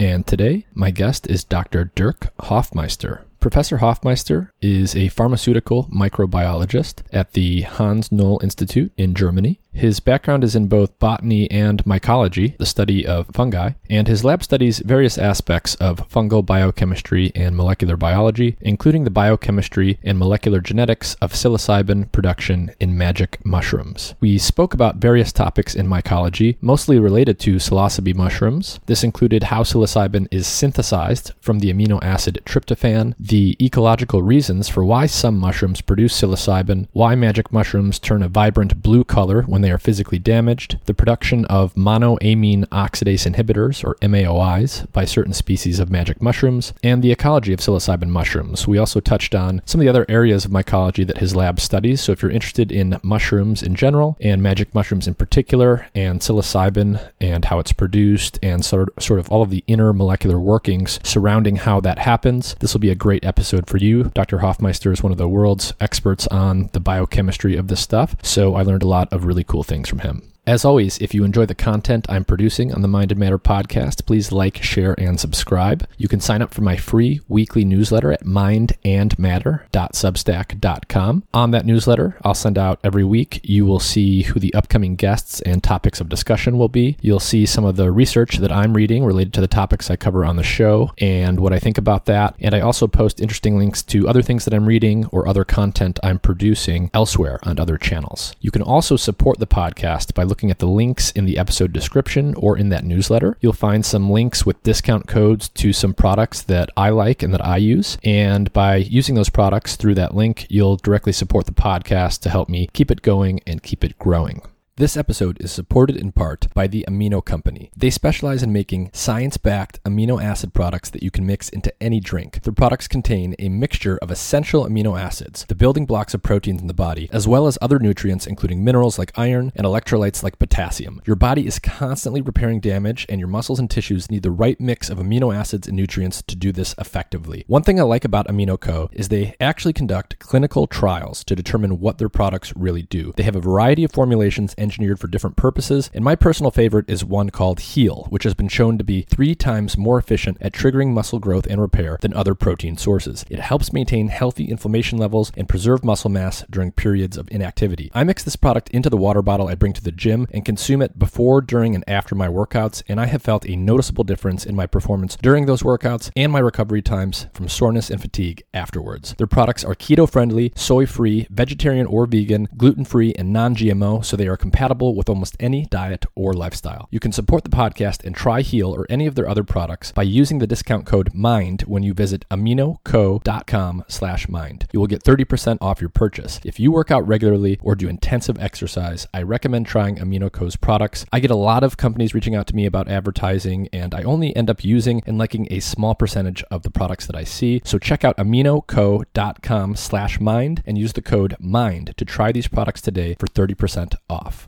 And today my guest is Dr. Dirk Hoffmeister. Professor Hoffmeister is a pharmaceutical microbiologist at the Hans Knöll Institute in Germany. His background is in both botany and mycology, the study of fungi, and his lab studies various aspects of fungal biochemistry and molecular biology, including the biochemistry and molecular genetics of psilocybin production in magic mushrooms. We spoke about various topics in mycology, mostly related to psilocybe mushrooms. This included how psilocybin is synthesized from the amino acid tryptophan, the ecological reasons for why some mushrooms produce psilocybin, why magic mushrooms turn a vibrant blue color when they are physically damaged, the production of monoamine oxidase inhibitors, or MAOIs, by certain species of magic mushrooms, and the ecology of psilocybin mushrooms. We also touched on some of the other areas of mycology that his lab studies. So if you're interested in mushrooms in general, and magic mushrooms in particular, and psilocybin and how it's produced, and sort sort of all of the inner molecular workings surrounding how that happens, this will be a great episode for you. Dr. Hoffmeister is one of the world's experts on the biochemistry of this stuff, so I learned a lot of really cool things from him. As always, if you enjoy the content I'm producing on the Mind and Matter podcast, please like, share, and subscribe. You can sign up for my free weekly newsletter at mindandmatter.substack.com. On that newsletter, I'll send out every week. You will see who the upcoming guests and topics of discussion will be. You'll see some of the research that I'm reading related to the topics I cover on the show and what I think about that. And I also post interesting links to other things that I'm reading or other content I'm producing elsewhere on other channels. You can also support the podcast by looking looking at the links in the episode description or in that newsletter. You'll find some links with discount codes to some products that I like and that I use. And by using those products through that link, you'll directly support the podcast to help me keep it going and keep it growing. This episode is supported in part by the Amino Company. They specialize in making science backed amino acid products that you can mix into any drink. Their products contain a mixture of essential amino acids, the building blocks of proteins in the body, as well as other nutrients, including minerals like iron and electrolytes like potassium. Your body is constantly repairing damage, and your muscles and tissues need the right mix of amino acids and nutrients to do this effectively. One thing I like about Amino Co. is they actually conduct clinical trials to determine what their products really do. They have a variety of formulations and engineered for different purposes, and my personal favorite is one called Heal, which has been shown to be three times more efficient at triggering muscle growth and repair than other protein sources. It helps maintain healthy inflammation levels and preserve muscle mass during periods of inactivity. I mix this product into the water bottle I bring to the gym and consume it before, during, and after my workouts, and I have felt a noticeable difference in my performance during those workouts and my recovery times from soreness and fatigue afterwards. Their products are keto friendly, soy free, vegetarian or vegan, gluten free, and non GMO, so they are compatible compatible with almost any diet or lifestyle. You can support the podcast and try Heal or any of their other products by using the discount code MIND when you visit aminoco.com slash mind. You will get 30% off your purchase. If you work out regularly or do intensive exercise, I recommend trying AminoCo's products. I get a lot of companies reaching out to me about advertising, and I only end up using and liking a small percentage of the products that I see. So check out aminoco.com slash mind and use the code MIND to try these products today for 30% off.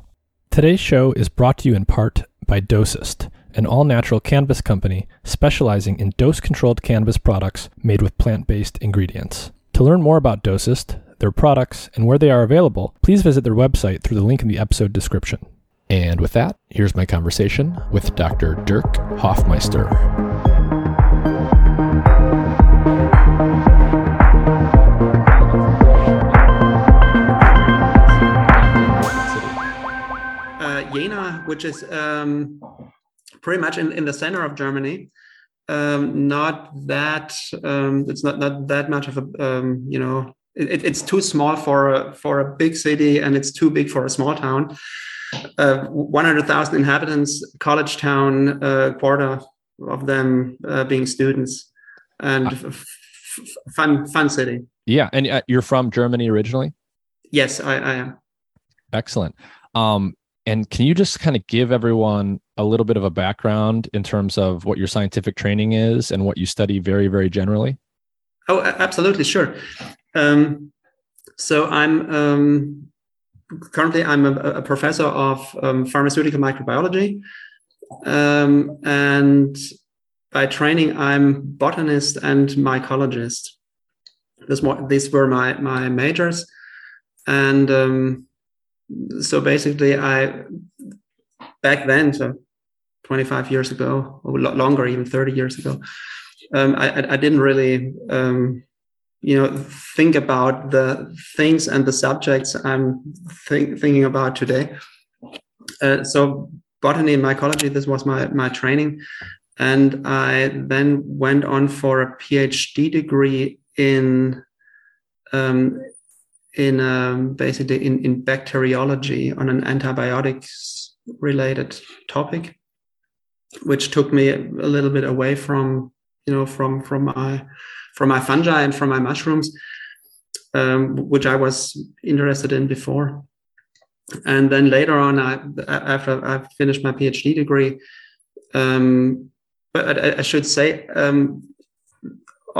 Today's show is brought to you in part by Dosist, an all natural cannabis company specializing in dose controlled cannabis products made with plant based ingredients. To learn more about Dosist, their products, and where they are available, please visit their website through the link in the episode description. And with that, here's my conversation with Dr. Dirk Hoffmeister. Which is um, pretty much in, in the center of Germany. Um, not that um, it's not not that much of a um, you know it, it's too small for a, for a big city and it's too big for a small town. Uh, 100,000 inhabitants, college town, uh, quarter of them uh, being students, and f- fun fun city. Yeah, and uh, you're from Germany originally. Yes, I, I am. Excellent. Um, and can you just kind of give everyone a little bit of a background in terms of what your scientific training is and what you study very, very generally? Oh, absolutely, sure. Um, so I'm um, currently I'm a, a professor of um, pharmaceutical microbiology, um, and by training I'm botanist and mycologist. This, these were my my majors, and um, so basically i back then so 25 years ago, or longer, even 30 years ago. Um, I, I, didn't really, um, you know, think about the things and the subjects I'm think, thinking about today. Uh, so botany and mycology, this was my, my training. And I then went on for a PhD degree in um, in um, basically in, in bacteriology on an antibiotics related topic, which took me a little bit away from you know from from my from my fungi and from my mushrooms, um, which I was interested in before. And then later on, I, after I finished my PhD degree, um, but I, I, should say um,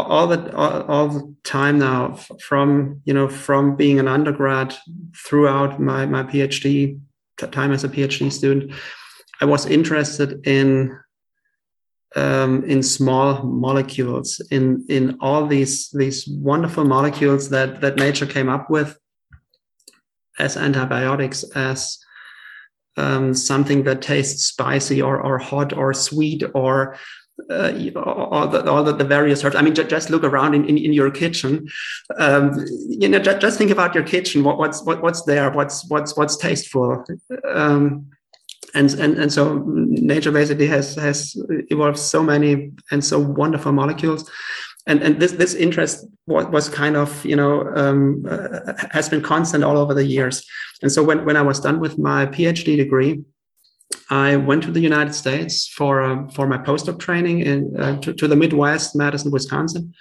all the all, all, the time now from you know from being an undergrad throughout my my PhD time as a PhD student, I was interested in um, in small molecules in in all these these wonderful molecules that that nature came up with as antibiotics as um, something that tastes spicy or, or hot or sweet or uh, all, the, all the, the various herbs. I mean, just, just look around in, in, in your kitchen. Um, you know, just, just think about your kitchen. What, what's what, what's there? What's what's what's tasteful? Um, and and and so nature basically has has evolved so many and so wonderful molecules. And, and this this interest was, was kind of you know um, uh, has been constant all over the years. And so when, when I was done with my PhD degree, I went to the United States for uh, for my postdoc training in uh, to, to, the Midwest, Madison, Wisconsin,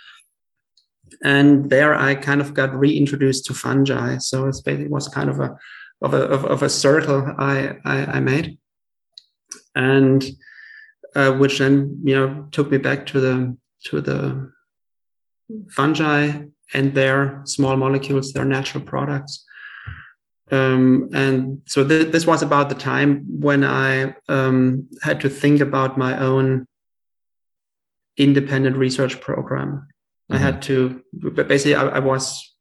and there I kind of got reintroduced to fungi. So it's basically was kind of a of a of, of a circle I, I, I made, and uh, which then you know took me back to the to the fungi and their small molecules, their natural products um, and so th- this was about the time when I um, had to think about my own independent research program. Mm-hmm. I had to, basically, I, I, was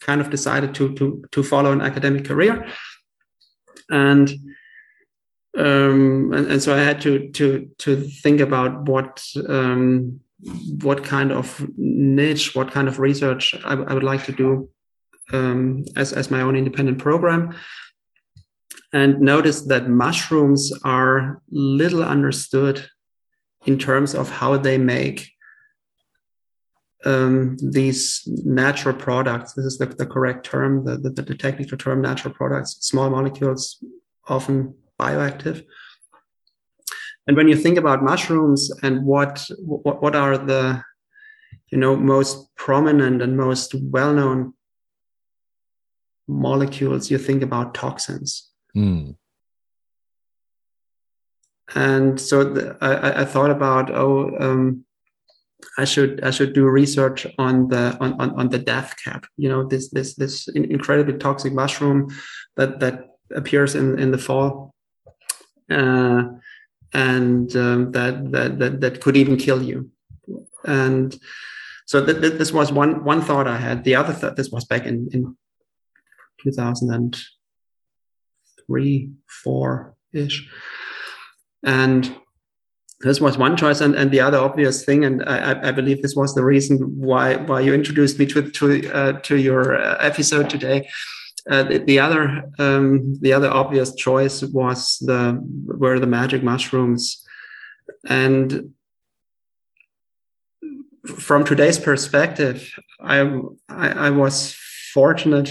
kind of decided to to to follow an academic career, and um, and, and so I had to to to think about what um, what kind of niche, what kind of research I, I would like to do um, as, as my own independent program and noticed that mushrooms are little understood in terms of how they make um, these natural products. This is the, the correct term, the, the, the, technical term, natural products, small molecules, often bioactive. And when you think about mushrooms and what, what, what are the you know most prominent and most well-known molecules, you think about toxins. Mm. And so the, I, I, thought about, oh, um, I should I should do research on the on, on, on the death cap. You know, this this this incredibly toxic mushroom that that appears in in the fall. Uh, and um, that, that that that could even kill you. And so th- th- this was one one thought I had. The other thought this was back in in 2003, four ish. And this was one choice, and, and the other obvious thing, and I, I believe this was the reason why why you introduced me to to uh, to your uh, episode today. Uh, the, the, other um, the other obvious choice was the were the magic mushrooms, and from today's perspective, I, I, I was fortunate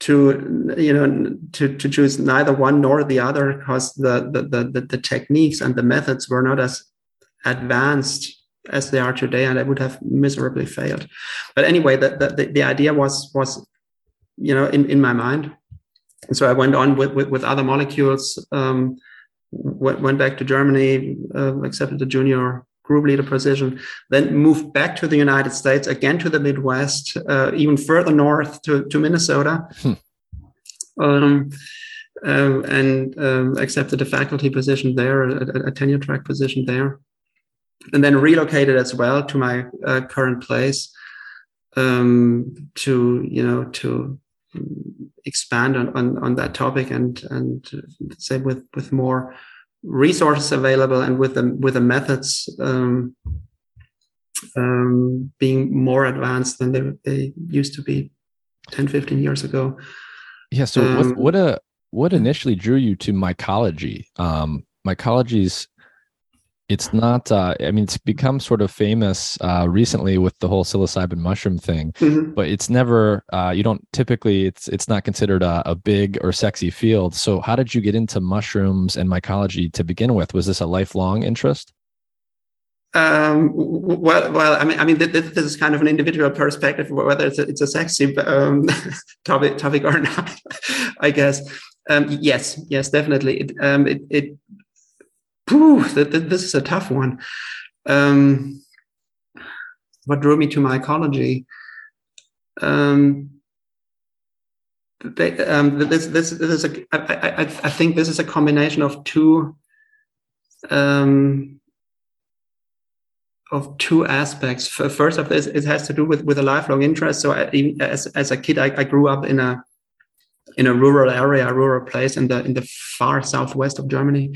to you know to, to choose neither one nor the other because the, the the, the techniques and the methods were not as advanced as they are today and i would have miserably failed. But anyway the, the, the idea was was you know in, in my mind. And so i went on with with, with other molecules um, went, went back to germany uh, accepted the junior group leader position, then moved back to the United States, again to the Midwest, uh, even further north to, to Minnesota, hmm. um, uh, and um, accepted a faculty position there, a, a, tenure track position there, and then relocated as well to my uh, current place um, to, you know, to expand on, on, on that topic and and say with with more resources available and with the with the methods um, um, being more advanced than they, they used to be 10 15 years ago. Yeah so what, um, what a what initially drew you to mycology? Um mycology's it's not uh, i mean it's become sort of famous uh, recently with the whole psilocybin mushroom thing mm-hmm. but it's never uh, you don't typically it's it's not considered a, a, big or sexy field so how did you get into mushrooms and mycology to begin with was this a lifelong interest um, well, well, I mean, I mean, this, this, is kind of an individual perspective, whether it's a, it's a sexy um, topic, topic or not. I guess. Um, yes, yes, definitely. It, um, it, it Whew, this is a tough one. Um, what drew me to mycology? Um, they, um, this, this, this is a, I, I, I think this is a combination of two, um, of two aspects. First of this, it has to do with, with a lifelong interest. So I, as, as a kid, I, I grew up in a, in a rural area, a rural place in the, in the far southwest of Germany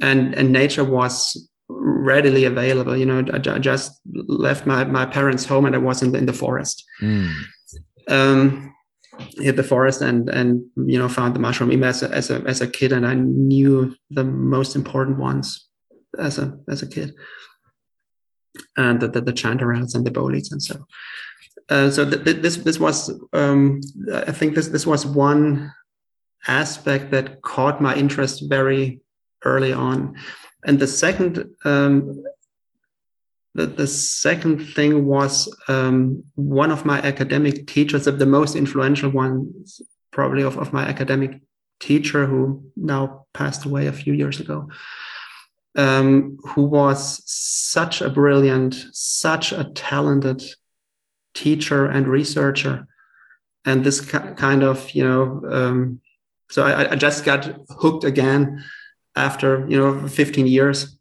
and and nature was readily available. You know, I, I just left my my parents' home and I was in the, in the forest. Mm. Um, hit the forest and and you know found the mushroom even as a, as a as a kid and I knew the most important ones as a as a kid and the the, the chanterelles and the boletes and so uh, so th- th- this this was um, I think this this was one aspect that caught my interest very early on. And the second, um, the, the second thing was um, one of my academic teachers, the most influential one, probably of, of my academic teacher, who now passed away a few years ago. Um, who was such a brilliant, such a talented teacher and researcher. And this kind of, you know, um, so I, I, just got hooked again after you know 15 years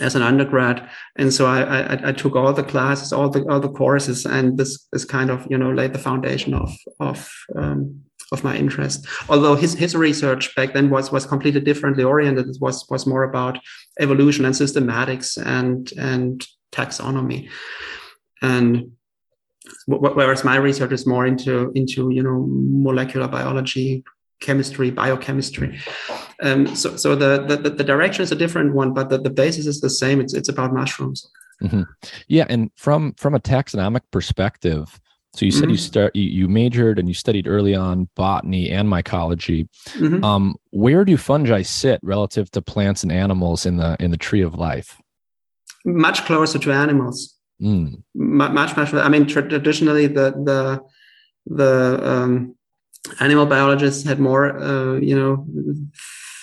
as an undergrad. And so I, I, I took all the classes all the all the courses and this this kind of you know laid the foundation of of um, of my interest. Although his his research back then was was completely differently oriented it was was more about evolution and systematics and and taxonomy. And whereas my research is more into into you know molecular biology chemistry, biochemistry. Um, so so the, the, the direction is a different one, but the, the basis is the same. It's it's about mushrooms. Mm-hmm. Yeah, and from from a taxonomic perspective, so you said mm-hmm. you start you, you, majored and you studied early on botany and mycology. Mm-hmm. Um, where do fungi sit relative to plants and animals in the in the tree of life? Much closer to animals. Mm. M- much much. I mean, traditionally the the the um, animal biologists had more, uh, you know,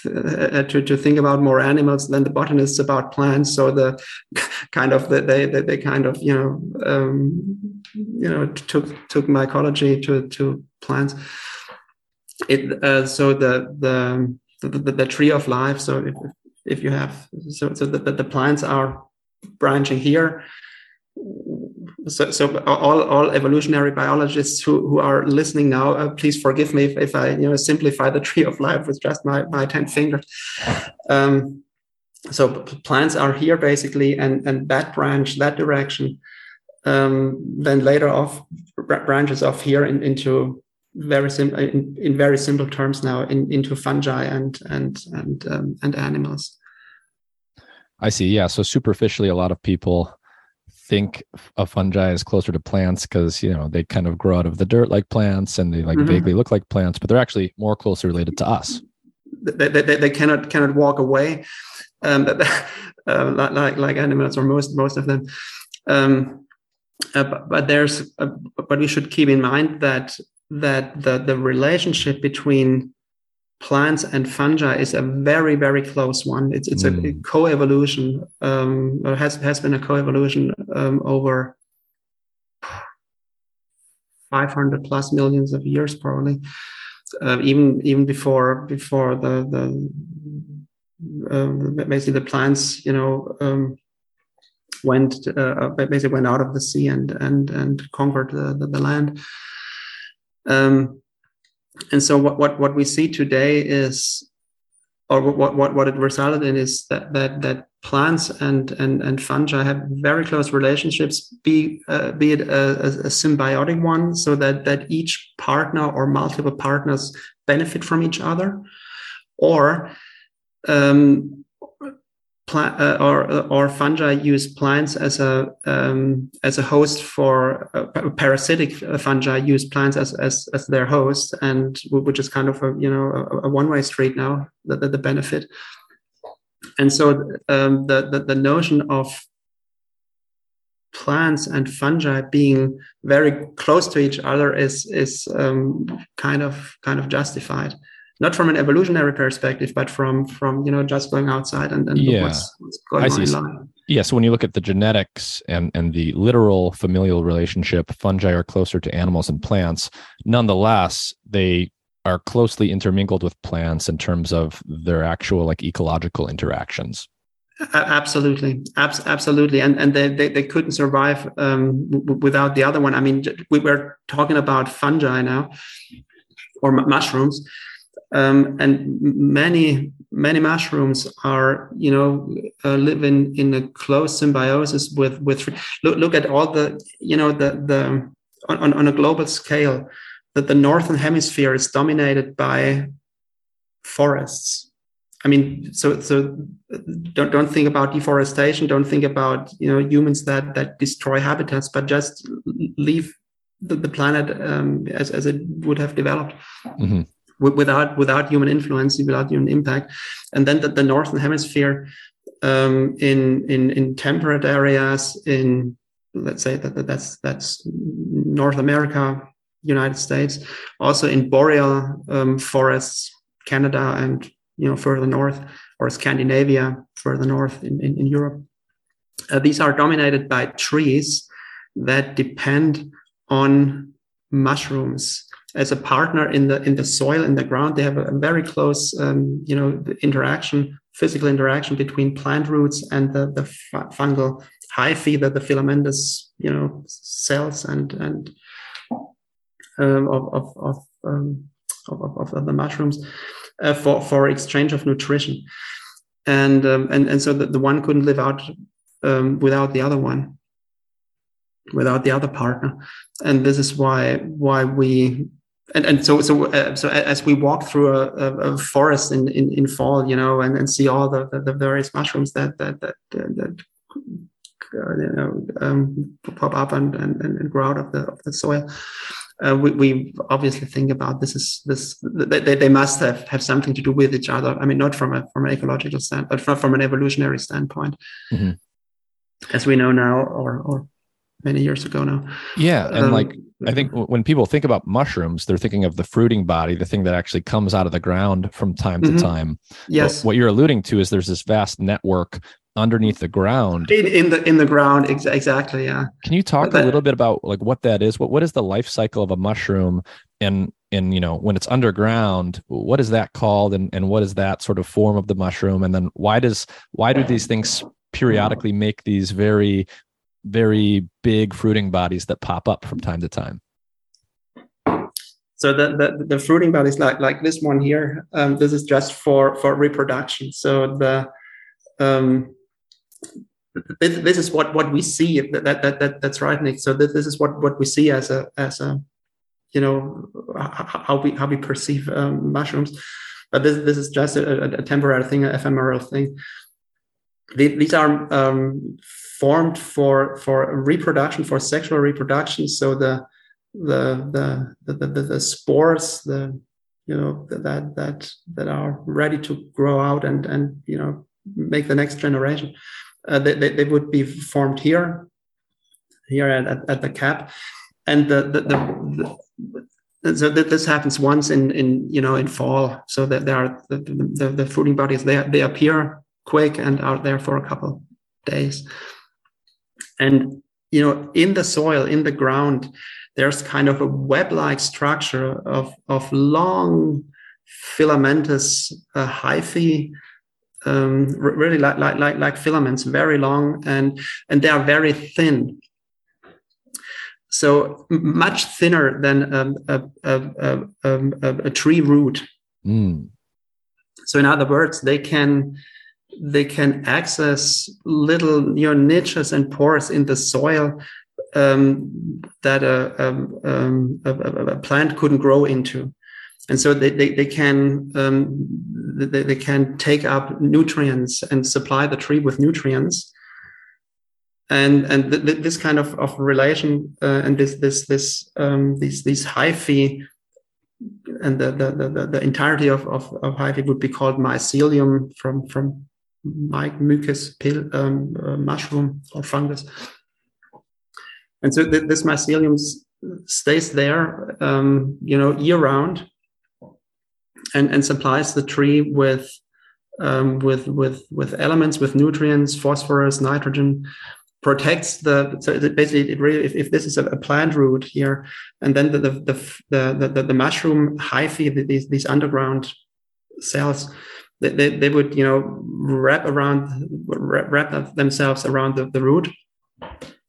uh, to, to think about more animals than the botanists about plants. So the kind of the, they, they, they kind of you know um, you know took took mycology to to plants. It uh, so the, the the, the tree of life. So if, if you have so so the, the plants are branching here so, so all, all evolutionary biologists who, who are listening now, uh, please forgive me if, if I you know simplify the tree of life with just my, my 10 fingers. Um, so plants are here basically, and, and that branch, that direction, um, then later off branches off here in, into very simple in, in, very simple terms now in, into fungi and and and um, and animals. I see. Yeah. So superficially, a lot of people think of fungi is closer to plants because you know they kind of grow out of the dirt like plants and they like mm-hmm. vaguely look like plants, but they're actually more closely related to us. They, they, they cannot cannot walk away, um, uh, like like animals or most most of them. Um, uh, but, but, there's uh, but we should keep in mind that that the the relationship between plants and fungi is a very very close one. It's it's mm. a co-evolution um, or has has been a co-evolution um, over 500 plus millions of years probably. Uh, even even before before the the um, basically the plants you know um, went uh, basically went out of the sea and and and conquered the, the, the land. Um, and so what, what, what we see today is or what, what, what it resulted in is that, that, that plants and, and, and fungi have very close relationships, be, uh, be it a, a, symbiotic one, so that, that each partner or multiple partners benefit from each other, or um, plant uh, or or fungi use plants as a um, as a host for uh, parasitic fungi use plants as, as as their host and which is kind of a you know a, a one way street now the, the, the, benefit. And so um, the, the the notion of plants and fungi being very close to each other is is um, kind of kind of justified not from an evolutionary perspective, but from from you know just going outside and, and yeah. what's, what's going I on see. in life. Yeah, so when you look at the genetics and and the literal familial relationship, fungi are closer to animals and plants. Nonetheless, they are closely intermingled with plants in terms of their actual like ecological interactions. Absolutely, Abs- absolutely, and and they, they, they couldn't survive um, w- without the other one. I mean, we were talking about fungi now, or m- mushrooms, um, and many many mushrooms are you know uh, living in a close symbiosis with with look, look at all the you know the the on, on a global scale that the northern hemisphere is dominated by forests. I mean so so don't don't think about deforestation. Don't think about you know humans that that destroy habitats but just leave the, the planet um, as, as it would have developed. Mm-hmm without without human influence, without human impact. And then the, the northern hemisphere um, in in in temperate areas in let's say that, that that's that's North America, United States, also in boreal um, forests, Canada, and you know further north, or Scandinavia further north in, in, in Europe. Uh, these are dominated by trees that depend on mushrooms as a partner in the in the soil in the ground they have a, very close um, you know interaction physical interaction between plant roots and the, the fungal hyphae that the filamentous you know cells and and um, of of of, um, of, of, the mushrooms uh, for for exchange of nutrition. And um, and and so the, the one couldn't live out um, without the other one without the other partner. And this is why why we and and so so uh, so as we walk through a, a, forest in, in, in fall, you know, and, and see all the, the, the various mushrooms that that that, that uh, you know um, pop up and, and, and grow out of the of the soil. Uh, we, we obviously think about this is this they, they must have, have something to do with each other. I mean, not from a from an ecological stand, but from, from an evolutionary standpoint, mm-hmm. as we know now, or or many years ago now. Yeah, and um, like I think when people think about mushrooms, they're thinking of the fruiting body, the thing that actually comes out of the ground from time mm-hmm. to time. Yes. But what you're alluding to is there's this vast network underneath the ground in, in the in the ground ex- exactly yeah can you talk that, a little bit about like what that is what what is the life cycle of a mushroom and and you know when it's underground what is that called and and what is that sort of form of the mushroom and then why does why do these things periodically make these very very big fruiting bodies that pop up from time to time. So the, the, the fruiting bodies like like this one here, um, this is just for for reproduction. So the um, this, this is what what we see. That, that that that's right, Nick. So this, this is what what we see as a as a you know how we how we perceive um, mushrooms. But this this is just a, a temporary thing, an ephemeral thing. These are um, formed for for reproduction for sexual reproduction so the the the the, the, the spores the you know that that that are ready to grow out and and you know make the next generation uh, they, they, they, would be formed here here at, at, at the cap and the the, the, the so this happens once in in you know in fall so that there are the, the, the fruiting bodies they they appear quick and are there for a couple days and you know, in the soil, in the ground, there's kind of a web-like structure of of long filamentous uh, hyphae um, really like, like, like, like filaments, very long and, and they are very thin. So much thinner than um, a, a, a, a, tree root. Mm. So in other words, they can they can access little you know, niches and pores in the soil um, that a, um, a, a, plant couldn't grow into. And so they, they, they can um, they, they can take up nutrients and supply the tree with nutrients. And and th- th- this kind of, of relation uh, and this this this um, these these hyphae and the the, the, the entirety of, of, of hyphae would be called mycelium from from my mucus pill, um, uh, mushroom or fungus. And so th- this mycelium stays there um, you know year round and, and supplies the tree with um, with with with elements, with nutrients, phosphorus, nitrogen, protects the so basically it really if, if this is a, a, plant root here, and then the the the the, the, the mushroom hyphae, these these underground cells, they, they, they would you know wrap around wrap themselves around the, the root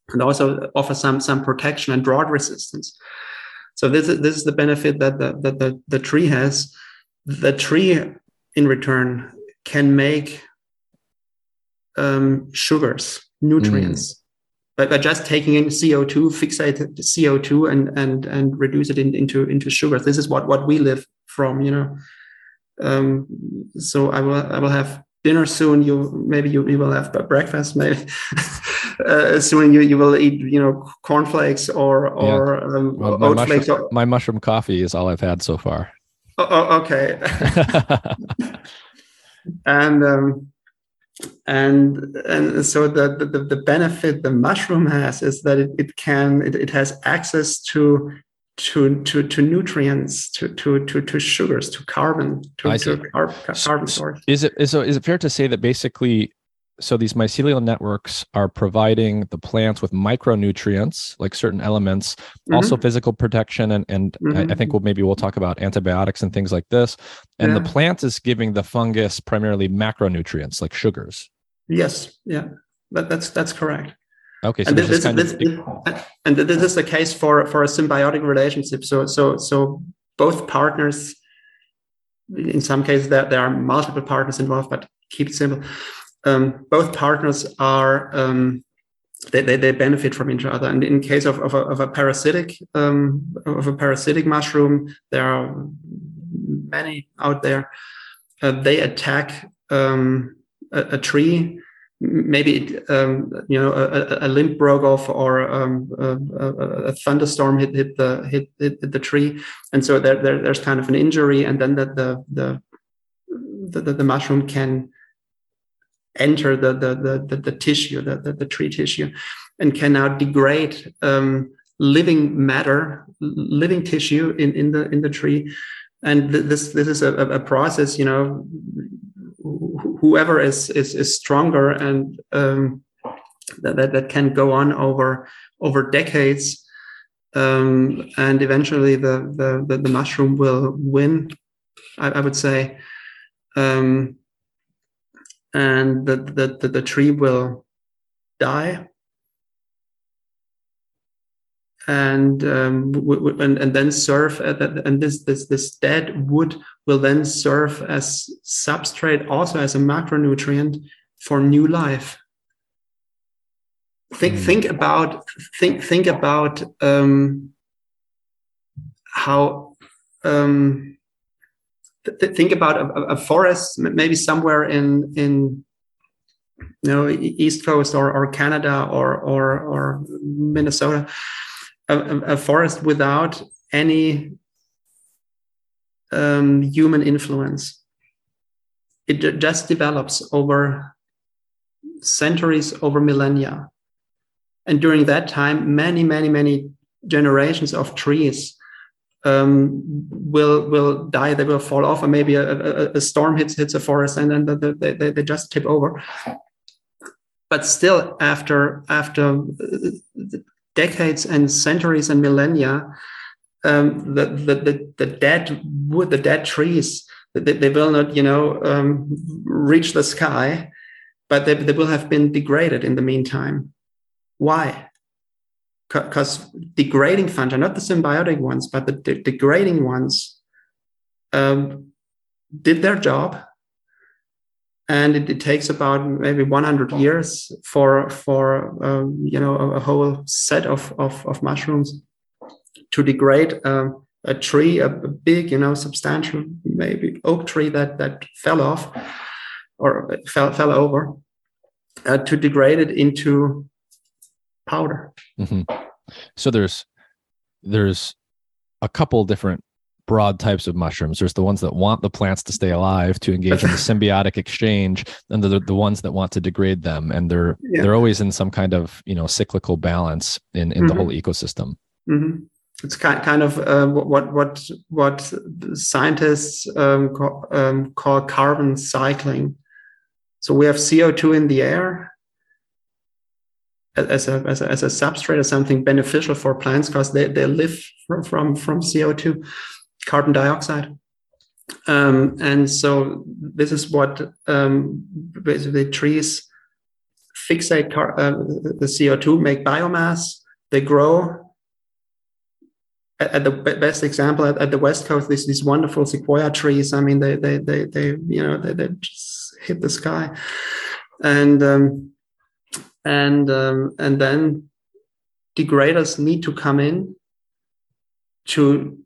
and also offer some some protection and drought resistance. So this is this is the benefit that the that the, the tree has the tree in return can make um, sugars, nutrients, mm. by, by just taking in CO2, fixate CO2 and, and, and reduce it in, into, into sugars. This is what, what we live from, you know. Um, so I will, I will have dinner soon. You, maybe you, you will have breakfast, maybe. uh, soon you, you will eat, you know, cornflakes or, or yeah. um, well, mushroom, flakes. Or, my mushroom coffee is all I've had so far. Oh, oh, okay. and um, and and so the, the the benefit the mushroom has is that it, it can it, it has access to to to to nutrients to to to to sugars to carbon to, to carb, carbon source is it is so is it fair to say that basically so these mycelial networks are providing the plants with micronutrients like certain elements mm-hmm. also physical protection and and mm-hmm. I, I, think mm-hmm. we'll maybe we'll talk about antibiotics and things like this and yeah. the plant is giving the fungus primarily macronutrients like sugars yes yeah but that's that's correct okay so and this, this, this, and this is the case for for a symbiotic relationship so so so both partners in some cases there, there are multiple partners involved but keep it simple um, both partners are um, they, they, they, benefit from each other. And in case of, of, a, of a parasitic um, of a parasitic mushroom, there are many out there. Uh, they attack um, a, a, tree. Maybe um, you know a, a, limb broke off, or um, a, thunderstorm hit hit the hit, hit the tree, and so there, there, there's kind of an injury, and then the the the, the, the mushroom can enter the the the, the, the tissue, the, the, the, tree tissue, and can now degrade um, living matter, living tissue in, in the in the tree. And th- this this is a, a process, you know. Whoever is is, is stronger and um, that, that can go on over over decades, um, and eventually the, the, the the mushroom will win. I, I would say. Um, and the, the, the, the tree will die and um, and, and then serve and this this this dead wood will then serve as substrate also as a macronutrient for new life think mm. think about think think about um, how um, th- think about a, a, forest, maybe somewhere in in you know East Coast or or Canada or or or Minnesota, a, a forest without any um, human influence. It just develops over centuries, over millennia. And during that time, many, many, many generations of trees um, will will die. They will fall off, or maybe a, a, a storm hits hits a forest, and then the, the, they, they just tip over. But still, after after decades and centuries and millennia, um, the, the, the the dead wood, the dead trees, they, they will not, you know, um, reach the sky, but they, they will have been degraded in the meantime. Why? because degrading fungi, not the symbiotic ones, but the de- degrading ones, um, did their job and it, it, takes about maybe 100 years for for um, you know a, a, whole set of, of, of mushrooms to degrade um, a tree a, a, big you know substantial maybe oak tree that that fell off or fell fell over uh, to degrade it into powder mm-hmm. so there's there's a couple different broad types of mushrooms. There's the ones that want the plants to stay alive to engage in the symbiotic exchange, and the the ones that want to degrade them, and they're yeah. they're always in some kind of you know cyclical balance in in mm-hmm. the whole ecosystem. Mm-hmm. It's kind kind of uh, what what what scientists um, call, um, call carbon cycling. So we have CO2 in the air, as a, as a, as a substrate or something beneficial for plants because they, they live from, from, from CO2 carbon dioxide. Um, and so this is what um, basically trees fixate car- uh, the CO2, make biomass, they grow. At, at the best example, at, at, the west coast, these these wonderful sequoia trees. I mean, they they they they you know they, they just hit the sky, and um, and um, and then degraders need to come in to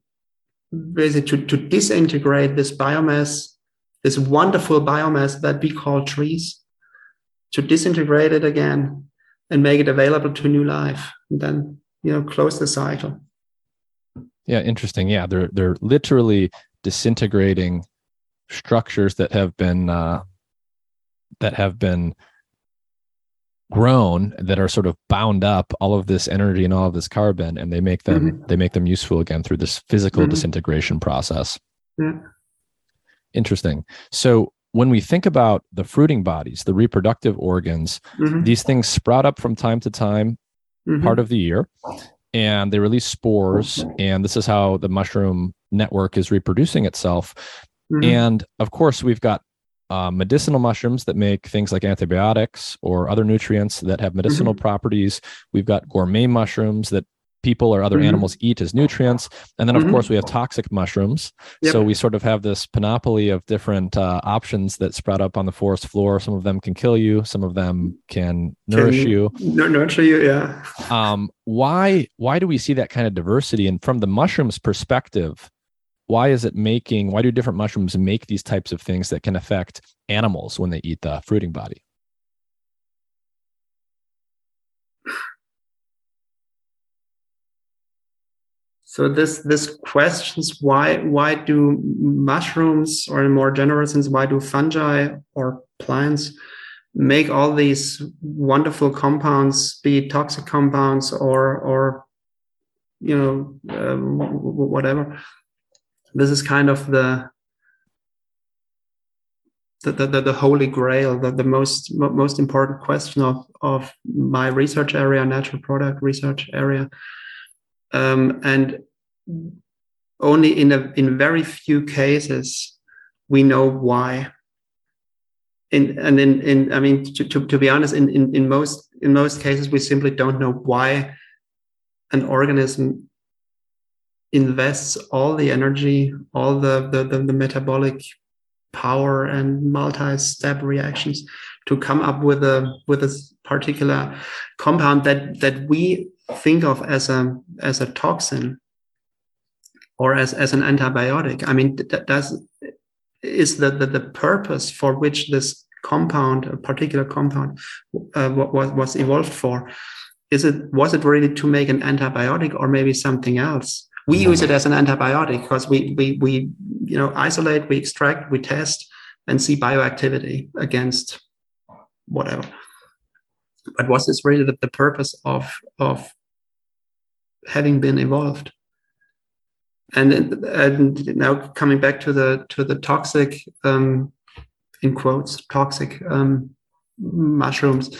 basically to, to disintegrate this biomass, this wonderful biomass that we call trees, to disintegrate it again and make it available to new life, and then you know close the cycle. Yeah, interesting. Yeah, they're they're literally disintegrating structures that have been uh, that have been grown that are sort of bound up all of this energy and all of this carbon and they make them mm-hmm. they make them useful again through this physical mm-hmm. disintegration process yeah. interesting so when we think about the fruiting bodies the reproductive organs mm-hmm. these things sprout up from time to time mm-hmm. part of the year and they release spores and this is how the mushroom network is reproducing itself mm-hmm. and of course we've got uh, medicinal mushrooms that make things like antibiotics or other nutrients that have medicinal mm-hmm. properties. We've got gourmet mushrooms that people or other mm-hmm. animals eat as nutrients. And then, of mm-hmm. course, we have toxic mushrooms. Yep. So we sort of have this panoply of different uh, options that sprout up on the forest floor. Some of them can kill you. Some of them can nourish can you. Nurture you, yeah. Um, why? Why do we see that kind of diversity? And from the mushrooms perspective, why is it making why do different mushrooms make these types of things that can affect animals when they eat the fruiting body? So this this questions why why do mushrooms or in more general sense why do fungi or plants make all these wonderful compounds be toxic compounds or or you know um, whatever this is kind of the the, the, the holy grail, the, the most most important question of, of my research area, natural product research area. Um, and only in a in very few cases we know why. In, and in, in I mean to, to, to be honest, in, in, in most in most cases we simply don't know why an organism invests all the energy, all the, the, the, the metabolic power and multi-step reactions to come up with a with a particular compound that that we think of as a as a toxin or as as an antibiotic. I mean does is the, the the purpose for which this compound a particular compound uh, was was evolved for. Is it was it really to make an antibiotic or maybe something else we use it as an antibiotic because we we we you know isolate, we extract, we test, and see bioactivity against whatever. But was this really the, the purpose of of having been evolved? And, and now coming back to the to the toxic um, in quotes toxic um, mushrooms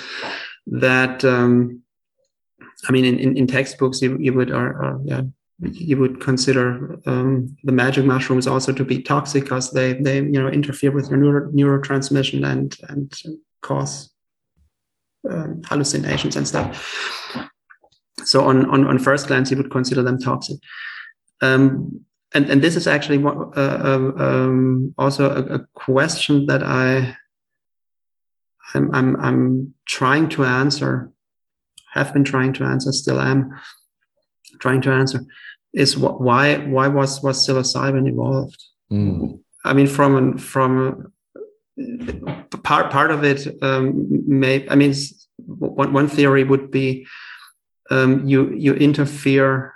that um, I mean in, in, in textbooks you, you would or, or yeah you would consider um, the magic mushrooms also to be toxic because they they you know interfere with your neuro, neurotransmission and and cause um, hallucinations and stuff. So on, on on first glance, you would consider them toxic. Um, and and this is actually uh, um, um, also a, a, question that I I'm, I'm, I'm trying to answer, have been trying to answer, still am trying to answer, is what, why why was was psilocybin evolved? Mm. I mean, from from part part of it um, may I mean one one theory would be um, you you interfere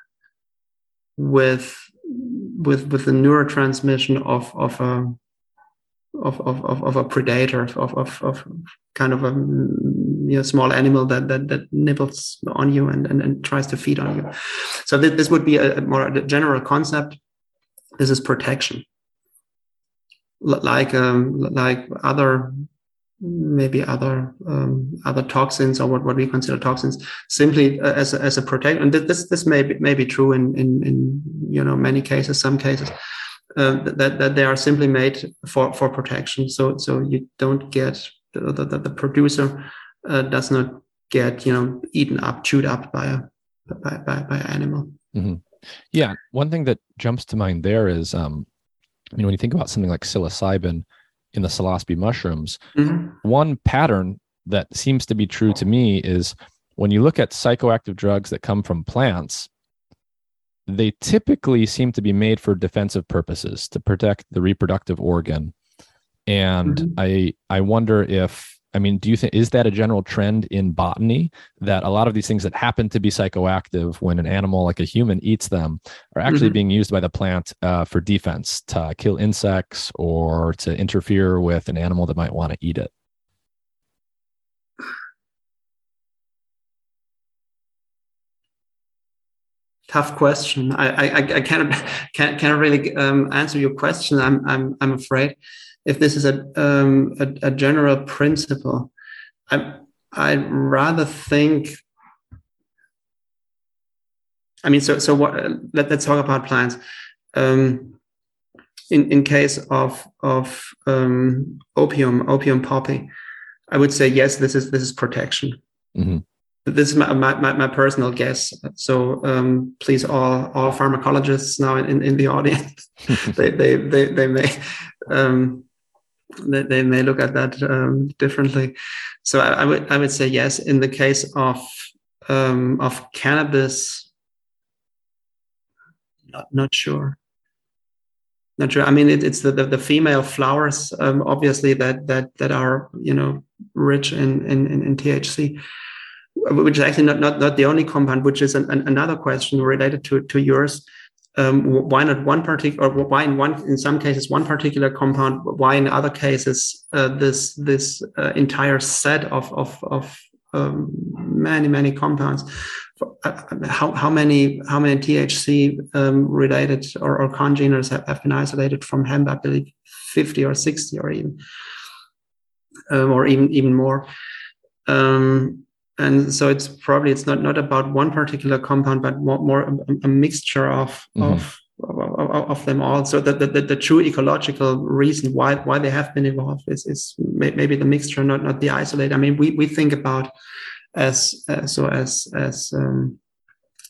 with with with the neurotransmission of of a of of, of a predator of, of of kind of a you know, small animal that, that that nibbles on you and, and, and tries to feed on you. So th- this would be a, a more general concept. This is protection, L- like um, like other maybe other um, other toxins or what, what we consider toxins simply uh, as a, as a protection. And this this may be, may be true in, in in you know many cases, some cases. Uh, that that they are simply made for for protection. So so you don't get the the, the producer uh, does not get you know eaten up, chewed up by a by by, by an animal. Mm-hmm. Yeah, one thing that jumps to mind there is, um, I mean, when you think about something like psilocybin in the psilocybe mushrooms, mm-hmm. one pattern that seems to be true to me is when you look at psychoactive drugs that come from plants, they typically seem to be made for defensive purposes to protect the reproductive organ. And mm-hmm. I I wonder if I mean, do you think is that a general trend in botany that a lot of these things that happen to be psychoactive when an animal like a human eats them are actually mm-hmm. being used by the plant uh, for defense to kill insects or to interfere with an animal that might want to eat it? tough question. I I, I can't can't can't really um, answer your question. I'm I'm I'm afraid if this is a um, a, a, general principle. I I rather think. I mean, so so what? Let, us talk about plants. Um, in in case of of um, opium opium poppy, I would say yes. This is this is protection. Mm-hmm this is my, my, my, personal guess. So um, please, all all pharmacologists now in, in the audience, they, they, they, they may um, they, they, may look at that um, differently. So I, I, would I would say yes. In the case of um, of cannabis, not not sure. Not sure. I mean, it, it's the, the, the female flowers, um, obviously that that that are you know rich in in, in THC which is actually not, not, not the only compound, which is an, an, another question related to, to yours. Um, why not one particular, or why in one, in some cases, one particular compound, why in other cases, uh, this, this uh, entire set of, of, of um, many, many compounds. Uh, how, how many, how many THC um, related or, or congeners have, have, been isolated from hemp? I believe 50 or 60 or even, um, or even, even more. Um, and so it's probably it's not not about one particular compound but more, more a, a, mixture of, mm-hmm. of, of, them all so that the, the, the, true ecological reason why why they have been evolved is, is maybe the mixture not not the isolate i mean we we think about as uh, so as as um,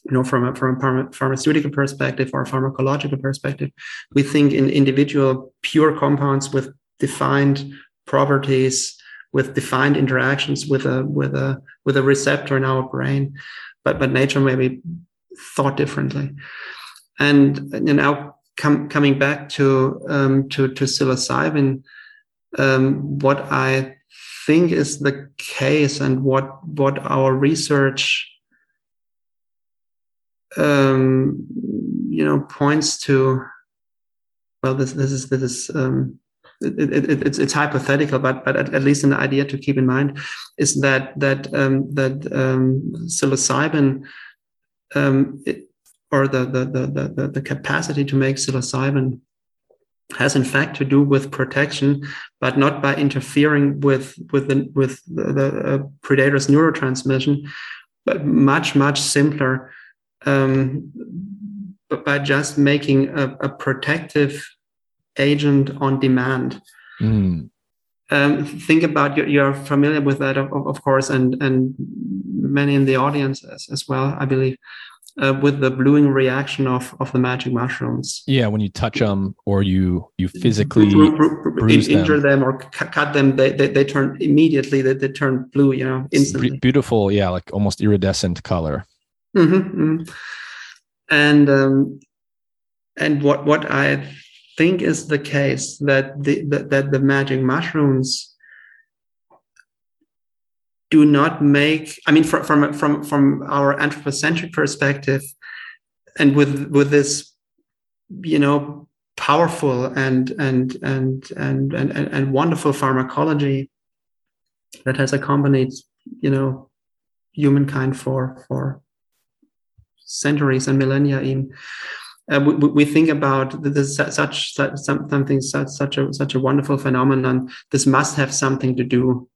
you know from a from a pharmaceutical perspective or pharmacological perspective we think in individual pure compounds with defined properties with defined interactions with a with a with a receptor in our brain but but nature maybe thought differently. And you know com- coming back to um, to to psilocybin um, what i think is the case and what what our research um, you know points to well this this is this is um, it, it, it's, it's hypothetical, but but at, at, least an idea to keep in mind is that that um, that um, psilocybin um, it, or the, the the, the the capacity to make psilocybin has in fact to do with protection, but not by interfering with with the with the, the uh, predator's neurotransmission, but much much simpler, um, by just making a, a protective agent on demand. Mm. Um, think about you, you're familiar with that, of, of course, and and many in the audience as, as well, I believe. uh, with the bluing reaction of of the magic mushrooms. Yeah, when you touch them or you you physically bruise injure them. them or cut them, they, they, they turn immediately. They, they turn blue. You know, instantly. Beautiful, yeah, like almost iridescent color. Mm-hmm, mm-hmm. And um, and what what I think is the case that the that, that the magic mushrooms do not make i mean from from from, from our anthropocentric perspective and with with this you know powerful and and and and and, and wonderful pharmacology that has accompanied you know humankind for for centuries and millennia even uh, we, we, think about this such, such something such such a such a wonderful phenomenon. This must have something to do.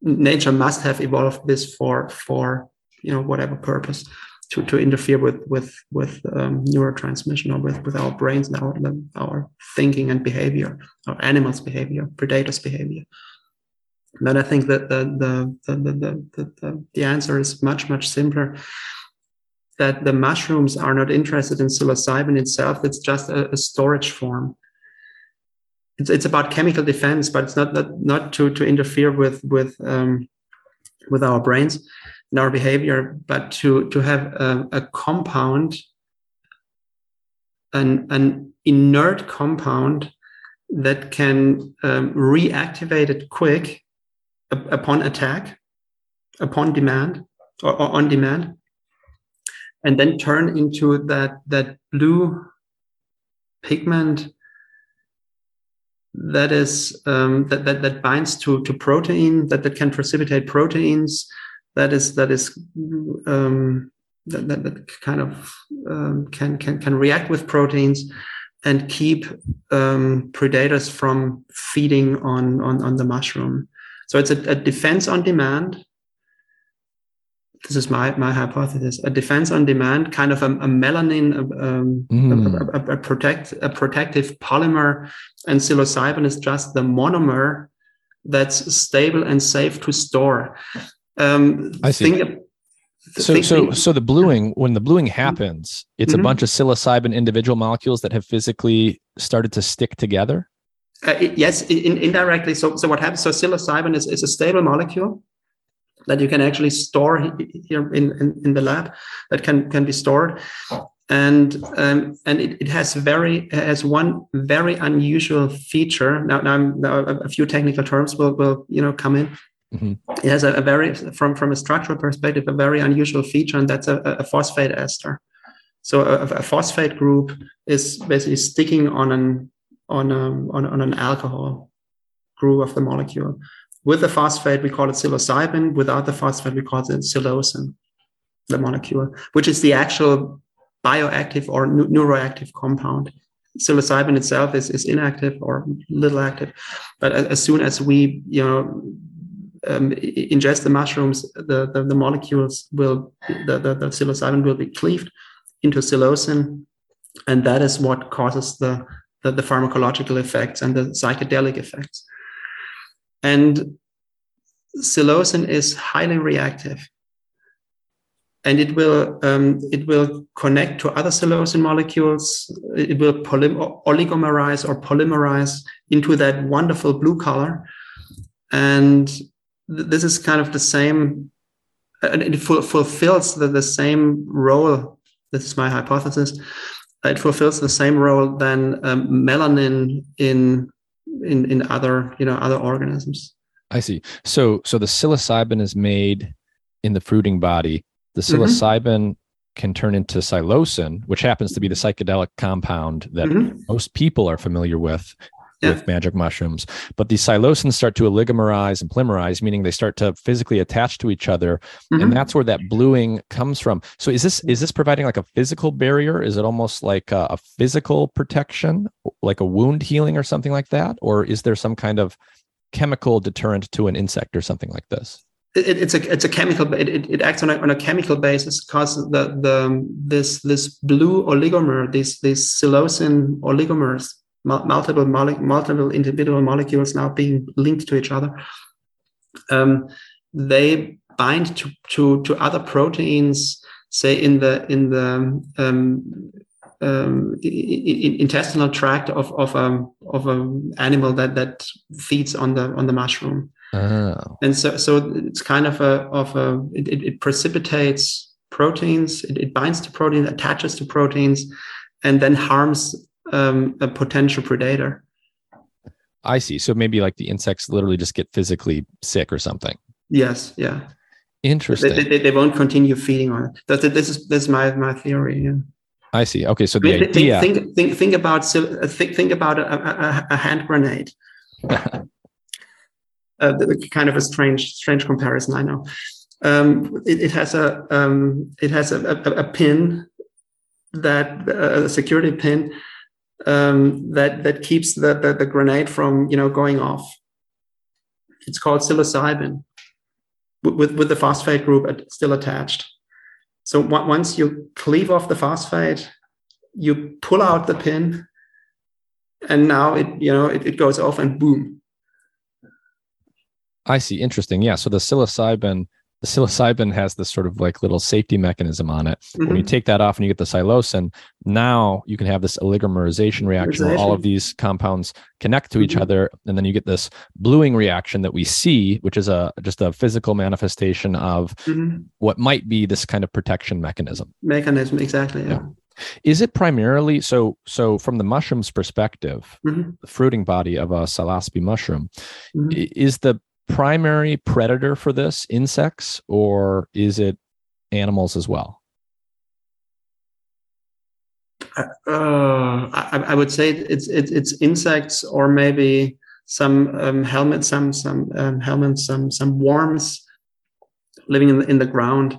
Nature must have evolved this for for you know whatever purpose to, to interfere with with with um, neurotransmission or with with our brains and our our thinking and behavior our animals behavior predators behavior. But i think that the the the the, the, the, the answer is much much simpler that the mushrooms are not interested in psilocybin itself. It's just a, a storage form. It's, it's about chemical defense, but it's not not, not to to interfere with with um, with our brains and our behavior, but to to have a, a compound, an an inert compound that can um, reactivate it quick upon attack, upon demand or, or on demand, and then turn into that that blue pigment that is um, that, that that binds to to protein that that can precipitate proteins that is that is um, that, that, that kind of um, can can can react with proteins and keep um, predators from feeding on, on on the mushroom. So it's a, a defense on demand this is my my hypothesis a defense on demand kind of a, a melanin um, mm. a, a, a, protect a protective polymer and psilocybin is just the monomer that's stable and safe to store. Um, i see. think, so think, so so the bluing when the bluing happens it's mm-hmm. a bunch of psilocybin individual molecules that have physically started to stick together? Uh, it, yes in, indirectly. So so what happens so psilocybin is, is a stable molecule that you can actually store here in, in, in the lab that can, can be stored. And um, and it, it has very has one very unusual feature. Now, now, now a few technical terms will, will you know come in. Mm-hmm. It has a, a, very from from a structural perspective a very unusual feature, and that's a, a phosphate ester. So a, a, phosphate group is basically sticking on an on a, on, on an alcohol group of the molecule. With the phosphate, we call it psilocybin. Without the phosphate, we call it psilocin, the molecule, which is the actual bioactive or neuroactive compound. Psilocybin itself is, is inactive or little active, but as soon as we, you know, um, ingest the mushrooms, the, the, the molecules will, the, the, the, psilocybin will be cleaved into psilocin. And that is what causes the, the, the pharmacological effects and the psychedelic effects. And psilocin is highly reactive. And it will um, it will connect to other psilocin molecules. It will oligomerize or polymerize into that wonderful blue color. And th- this is kind of the same. And it fu- fulfills the, the same role. This is my hypothesis. It fulfills the same role than um, melanin in in in other you know other organisms. I see. So so the psilocybin is made in the fruiting body. The mm-hmm. psilocybin mm-hmm. can turn into psilocin, which happens to be the psychedelic compound that mm-hmm. most people are familiar with yeah. with magic mushrooms. But the psilocins start to oligomerize and polymerize, meaning they start to physically attach to each other, mm-hmm. and that's where that bluing comes from. So is this is this providing like a physical barrier? Is it almost like a, a physical protection, like a wound healing or something like that, or is there some kind of chemical deterrent to an insect or something like this? It, it's a it's a chemical. It, it, it acts on a, on a chemical basis because the the this this blue oligomer, these these psilocin oligomers, multiple multiple individual molecules now being linked to each other. Um, they bind to, to, to other proteins say in the in the um, um, intestinal tract of of a um, of an animal that that feeds on the on the mushroom. Oh. And so so it's kind of a of a it, it precipitates proteins. It, it, binds to proteins, attaches to proteins, and then harms um, a potential predator. I see. So maybe like the insects literally just get physically sick or something. Yes. Yeah. Interesting. They, they, they won't continue feeding on it. That's, this is this is my my theory. Yeah. I see. Okay, so the think, idea. Think, think, think about think, think about a, a, a hand grenade. uh, kind of a strange strange comparison, I know. Um, it, it, has a um, it has a, a, a pin that a security pin um, that that keeps the, the, the grenade from you know going off. It's called psilocybin, with with the phosphate group still attached. So once you cleave off the phosphate, you pull out the pin, and now it you know it, it goes off and boom. I see. Interesting. Yeah. So the psilocybin the psilocybin has this sort of like little safety mechanism on it. Mm-hmm. When you mm-hmm. take that off and you get the psilocin, now you can have this oligomerization reaction where all of these compounds connect to mm-hmm. each other, and then you get this bluing reaction that we see, which is a just a physical manifestation of mm-hmm. what might be this kind of protection mechanism. Mechanism, exactly. Yeah. yeah. Is it primarily so? So, from the mushroom's perspective, mm-hmm. the fruiting body of a psilocybe mushroom, mm-hmm. is the primary predator for this insects or is it animals as well? Uh, I, I, would say it's, it's, it's insects or maybe some um, helminths, some some um, helminths, some some worms living in the, in the ground.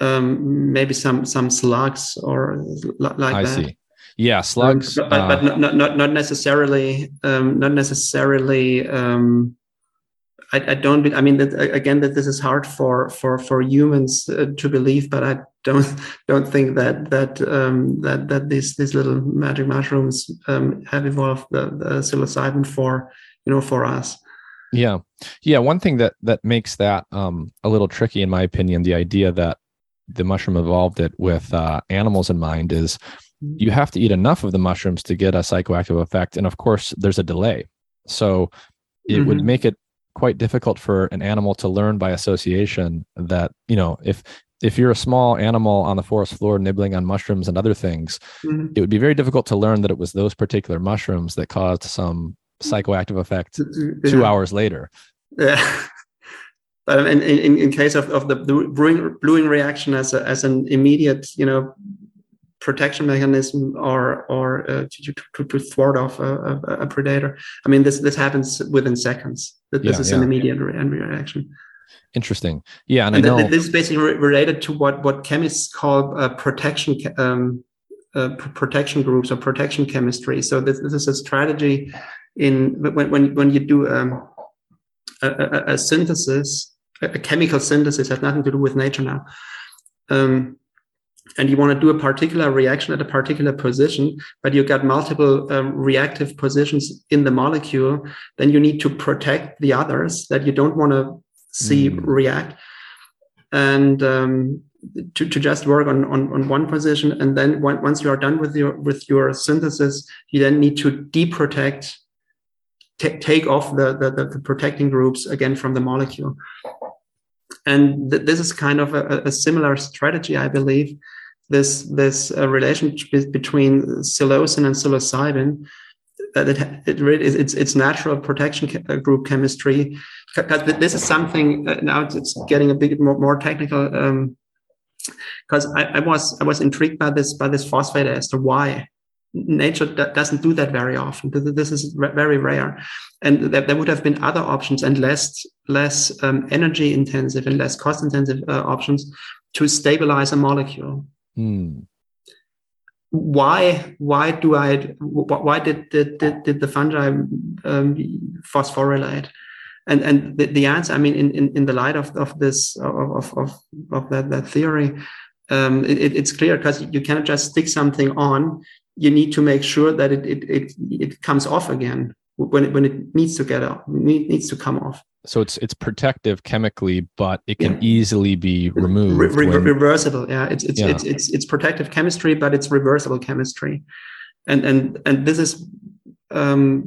Um, maybe some some slugs or like I that. See. Yeah, slugs, but, but, uh, but not, not not necessarily um, not necessarily um, I, I don't. I mean, that, again, that this is hard for for for humans uh, to believe, but I don't don't think that that um, that that these these little magic mushrooms um, have evolved the, the psilocybin for you know for us. Yeah, yeah. One thing that that makes that um, a little tricky, in my opinion, the idea that the mushroom evolved it with uh, animals in mind is mm-hmm. you have to eat enough of the mushrooms to get a psychoactive effect, and of course, there's a delay. So it mm-hmm. would make it quite difficult for an animal to learn by association that you know if if you're a small animal on the forest floor nibbling on mushrooms and other things mm-hmm. it would be very difficult to learn that it was those particular mushrooms that caused some psychoactive effect yeah. two hours later yeah but in, in, in case of, of the bluing, bluing reaction as, a, as an immediate you know protection mechanism or or uh, to, to, to, thwart off a, a, a, predator. I mean, this this happens within seconds. This yeah, is yeah. an immediate reaction. Interesting. Yeah, and, and I know this is basically related to what what chemists call uh, protection um, uh, protection groups or protection chemistry. So this, this is a strategy in when when when you do um, a, a, synthesis, a chemical synthesis has nothing to do with nature now. Um, and you want to do a particular reaction at a particular position, but you got multiple um, reactive positions in the molecule, then you need to protect the others that you don't want to see mm. react. And um, to, to just work on, on, on one position. And then once you are done with your with your synthesis, you then need to deprotect, t- take off the, the, the protecting groups again from the molecule. And th- this is kind of a, a, similar strategy, I believe, this this uh, relationship between psilocin and psilocybin that it, it really is it's, it's natural protection uh, group chemistry. Because this is something uh, now it's getting a bit more, more technical because um, I, I, was I was intrigued by this by this phosphate ester why nature doesn't do that very often this is very rare and there, there would have been other options and less less um, energy intensive and less cost intensive uh, options to stabilize a molecule Hmm. Why? Why do I? Why did did, did, did the fungi um, phosphorylate? And and the, the answer, I mean, in, in, in the light of, of this of of of that, that theory, um, it, it's clear because you cannot just stick something on. You need to make sure that it it it, it comes off again when it, when it needs to get out, needs to come off. So it's it's protective chemically, but it can yeah. easily be removed. Re- re- reversible, yeah. It's it's, yeah. it's it's it's protective chemistry, but it's reversible chemistry, and and and this is, um,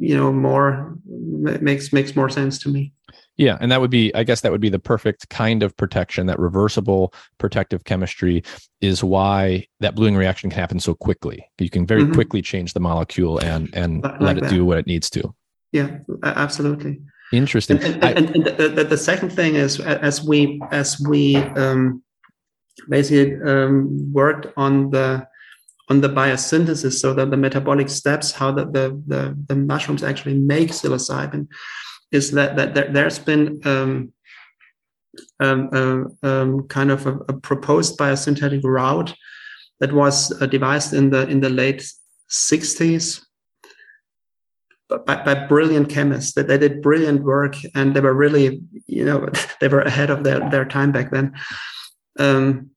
you know, more makes makes more sense to me. Yeah, and that would be, I guess, that would be the perfect kind of protection. That reversible protective chemistry is why that bluing reaction can happen so quickly. You can very mm-hmm. quickly change the molecule and and like let it that. do what it needs to. Yeah, absolutely. Interesting. And, and, and, and the, the, second thing is, as we as we um, basically um, worked on the on the biosynthesis, so that the metabolic steps, how the the, the, the mushrooms actually make psilocybin is that that there, there's been um, um, uh, um, kind of a, a, proposed biosynthetic route that was uh, devised in the in the late 60s by, by brilliant chemists. That they did brilliant work and they were really you know they were ahead of their, their time back then. Um,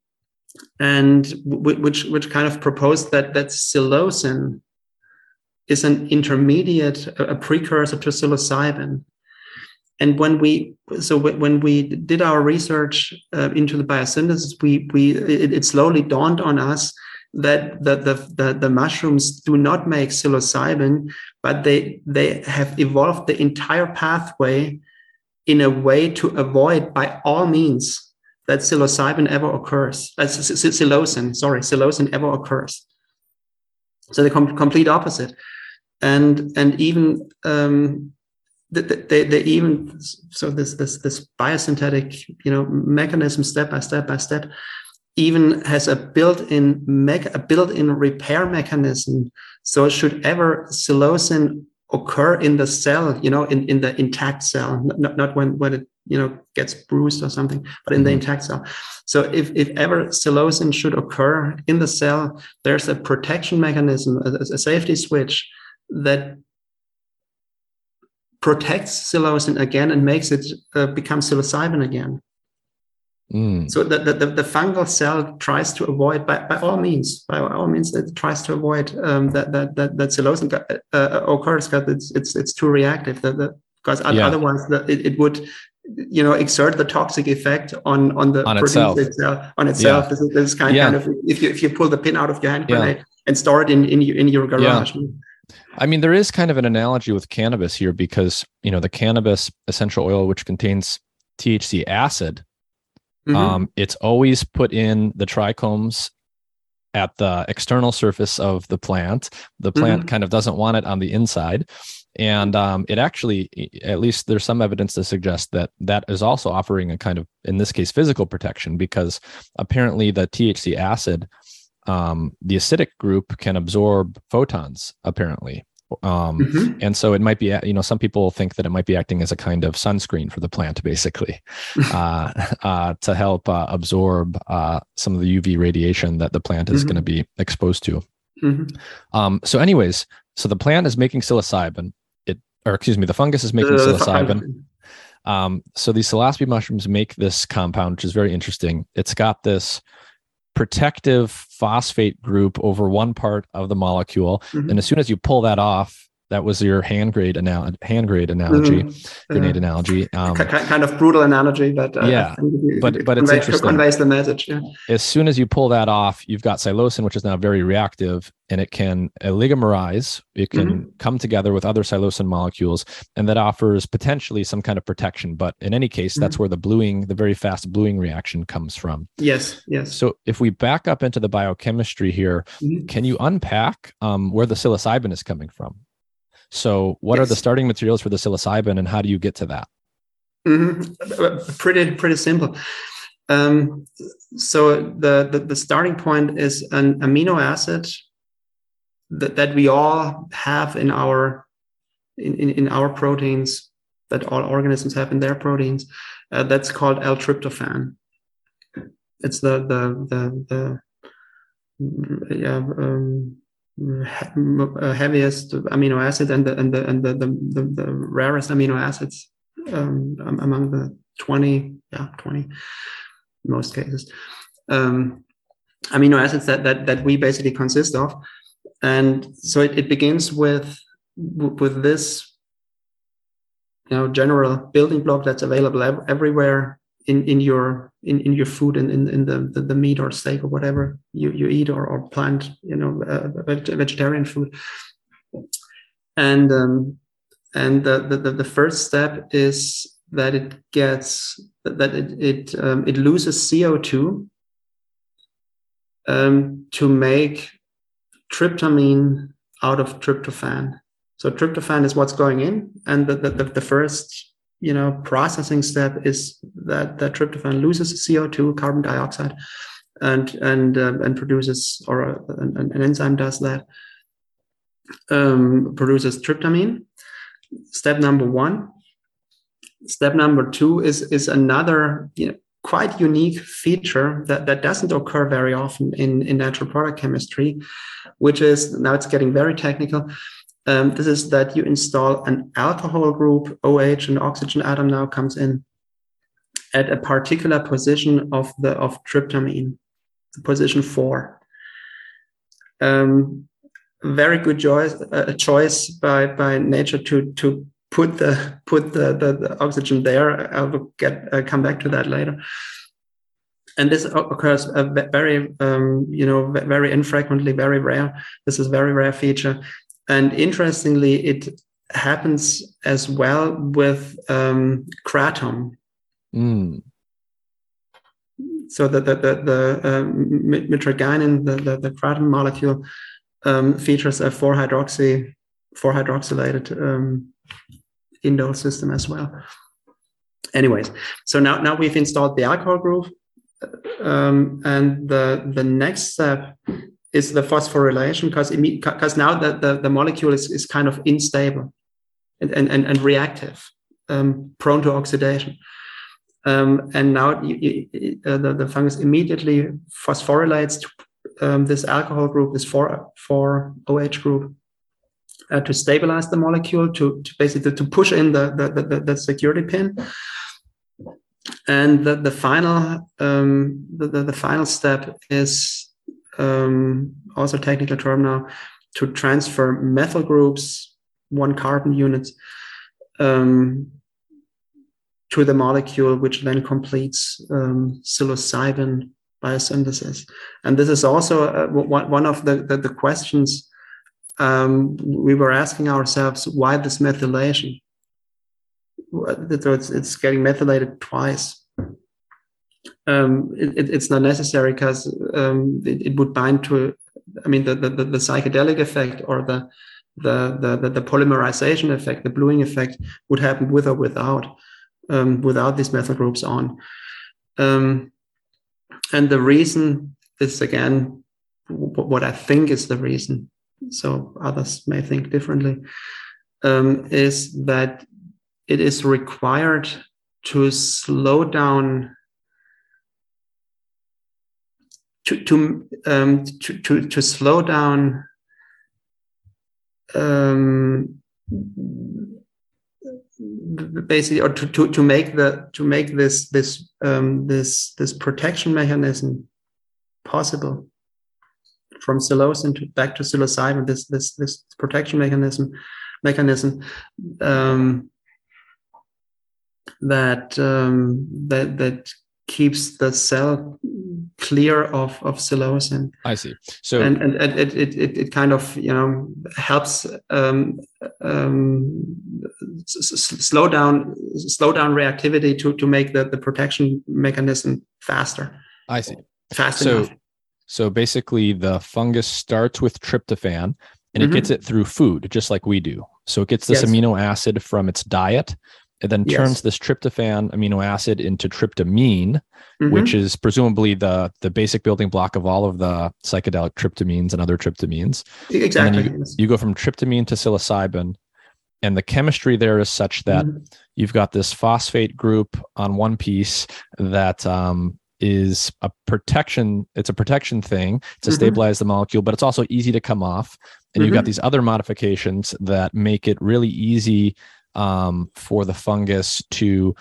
and which which kind of proposed that that psilocin is an intermediate a precursor to psilocybin and when we so when we did our research uh, into the biosynthesis we we it, it, slowly dawned on us that the, the, the, the, mushrooms do not make psilocybin but they they have evolved the entire pathway in a way to avoid by all means that psilocybin ever occurs uh, psilocin sorry psilocin ever occurs. So the com- complete opposite. And and even um, they, they even so this this this biosynthetic you know mechanism step by step by step even has a built-in me- a built-in repair mechanism so should ever psilocin occur in the cell you know in, in the intact cell not, not when when it you know gets bruised or something but in mm-hmm. the intact cell so if, if ever psilocin should occur in the cell there's a protection mechanism a, a safety switch that protects psilocin again and makes it uh, become psilocybin again. Mm. So the, the, the, fungal cell tries to avoid, by, by all means, by all means, it tries to avoid um, that, that, that, that psilocin uh, uh occurs because it's, it's, it's too reactive. That, that, because yeah. otherwise the, it, it would you know exert the toxic effect on on the on itself. itself on itself yeah. this, is, this is kind, yeah. kind of if you if you pull the pin out of your hand grenade and store it in in, in your garage I mean, there is kind of an analogy with cannabis here because, you know, the cannabis essential oil, which contains THC acid, mm-hmm. um, it's always put in the trichomes at the external surface of the plant. The plant mm-hmm. kind of doesn't want it on the inside. And um, it actually, at least there's some evidence to suggest that that is also offering a kind of, in this case, physical protection because apparently the THC acid um, the acidic group can absorb photons apparently um, mm-hmm. and so it might be you know some people think that it might be acting as a kind of sunscreen for the plant basically uh, uh, to help uh, absorb uh, some of the uv radiation that the plant is mm-hmm. going to be exposed to mm-hmm. um, so anyways so the plant is making psilocybin it or excuse me the fungus is making psilocybin um, so these psilocybe mushrooms make this compound which is very interesting it's got this protective phosphate group over one part of the molecule. Mm-hmm. And as soon as you pull that off, that was your hand grade analogy, hand grade analogy, mm-hmm. grenade yeah. analogy. Um, kind of brutal analogy, but uh, yeah, but but it's interesting. Conveys the message. Yeah. As soon as you pull that off, you've got psilocin, which is now very reactive, and it can oligomerize. It can mm-hmm. come together with other psilocin molecules, and that offers potentially some kind of protection. But in any case, that's mm-hmm. where the bluing, the very fast bluing reaction, comes from. Yes, yes. So if we back up into the biochemistry here, mm-hmm. can you unpack um, where the psilocybin is coming from? So, what yes. are the starting materials for the psilocybin, and how do you get to that? Mm-hmm. Pretty pretty simple. Um, so the, the, the starting point is an amino acid that, that we all have in our in, in, in our proteins that all organisms have in their proteins. Uh, that's called L-tryptophan. It's the the the the yeah, um, heaviest amino acid and the and the and the the, the, the rarest amino acids um, among the 20 yeah 20 in most cases. Um, amino acids that, that that we basically consist of. And so it, it begins with with this you know general building block that's available everywhere in in your in, in your food and in, in the, the, the meat or steak or whatever you, you eat or, or plant you know uh, vegetarian food and um, and the, the the first step is that it gets that it it um, it loses CO2 um, to make tryptamine out of tryptophan. So tryptophan is what's going in, and the, the, the first you know processing step is that that tryptophan loses CO2, carbon dioxide, and and uh, and produces or uh, an, an, enzyme does that um, produces tryptamine. Step number one. Step number two is is another you know, quite unique feature that, that doesn't occur very often in, in natural product chemistry, which is now it's getting very technical. Um, this is that you install an alcohol group, OH, and oxygen atom now comes in at a particular position of the of tryptamine, position four. Um, very good choice, uh, choice by by nature to to put the put the, the, the oxygen there. I will get uh, come back to that later. And this occurs uh, very, um, you know, very infrequently, very rare. This is very rare feature, and interestingly, it happens as well with um, kratom. Mm. So the the the, the um, mitragynine, the, the the kratom molecule, um, features a four hydroxy four hydroxylated um, indole system as well. Anyways, so now now we've installed the alcohol group, um, and the the next step is the phosphorylation because because now the, the, the molecule is, is kind of unstable and and, and, and reactive, um, prone to oxidation. Um, and now you, you, uh, the, the fungus immediately phosphorylates um, this alcohol group, this 4, 4 OH group, uh, to stabilize the molecule, to, to basically to push in the, the, the, the security pin. And the, the final um, the, the, the, final step is um, also technical term now to transfer methyl groups, one carbon units, um, to the molecule, which then completes um, psilocybin biosynthesis. And this is also uh, one of the, the, the questions um, we were asking ourselves why this methylation? It's, it's getting methylated twice. Um, it, it's not necessary because um, it, it, would bind to, I mean, the, the, the psychedelic effect or the, the, the, the, polymerization effect, the bluing effect would happen with or without, um, without these methyl groups on. Um, and the reason is again, what I think is the reason so others may think differently, um, is that it is required to slow down to to um, to, to, to slow down um, basically or to, to, to make the to make this this um, this this protection mechanism possible from psilocin to back to psilocybin, this this this protection mechanism mechanism um, that um, that that keeps the cell clear of of psilocin. I see. So and and, and it, it it it kind of you know helps um, um, slow down slow down reactivity to to make the the protection mechanism faster. I see. Fast so, enough. So basically, the fungus starts with tryptophan and mm-hmm. it gets it through food, just like we do. So it gets this yes. amino acid from its diet. It then yes. turns this tryptophan amino acid into tryptamine, mm-hmm. which is presumably the the basic building block of all of the psychedelic tryptamines and other tryptamines. Exactly. You, you, go from tryptamine to psilocybin, and the chemistry there is such that mm-hmm. you've got this phosphate group on one piece that um, is a protection it's a protection thing to mm-hmm. stabilize the molecule but it's also easy to come off and mm-hmm. you've got mm-hmm. these other modifications that make it really easy um, for the fungus to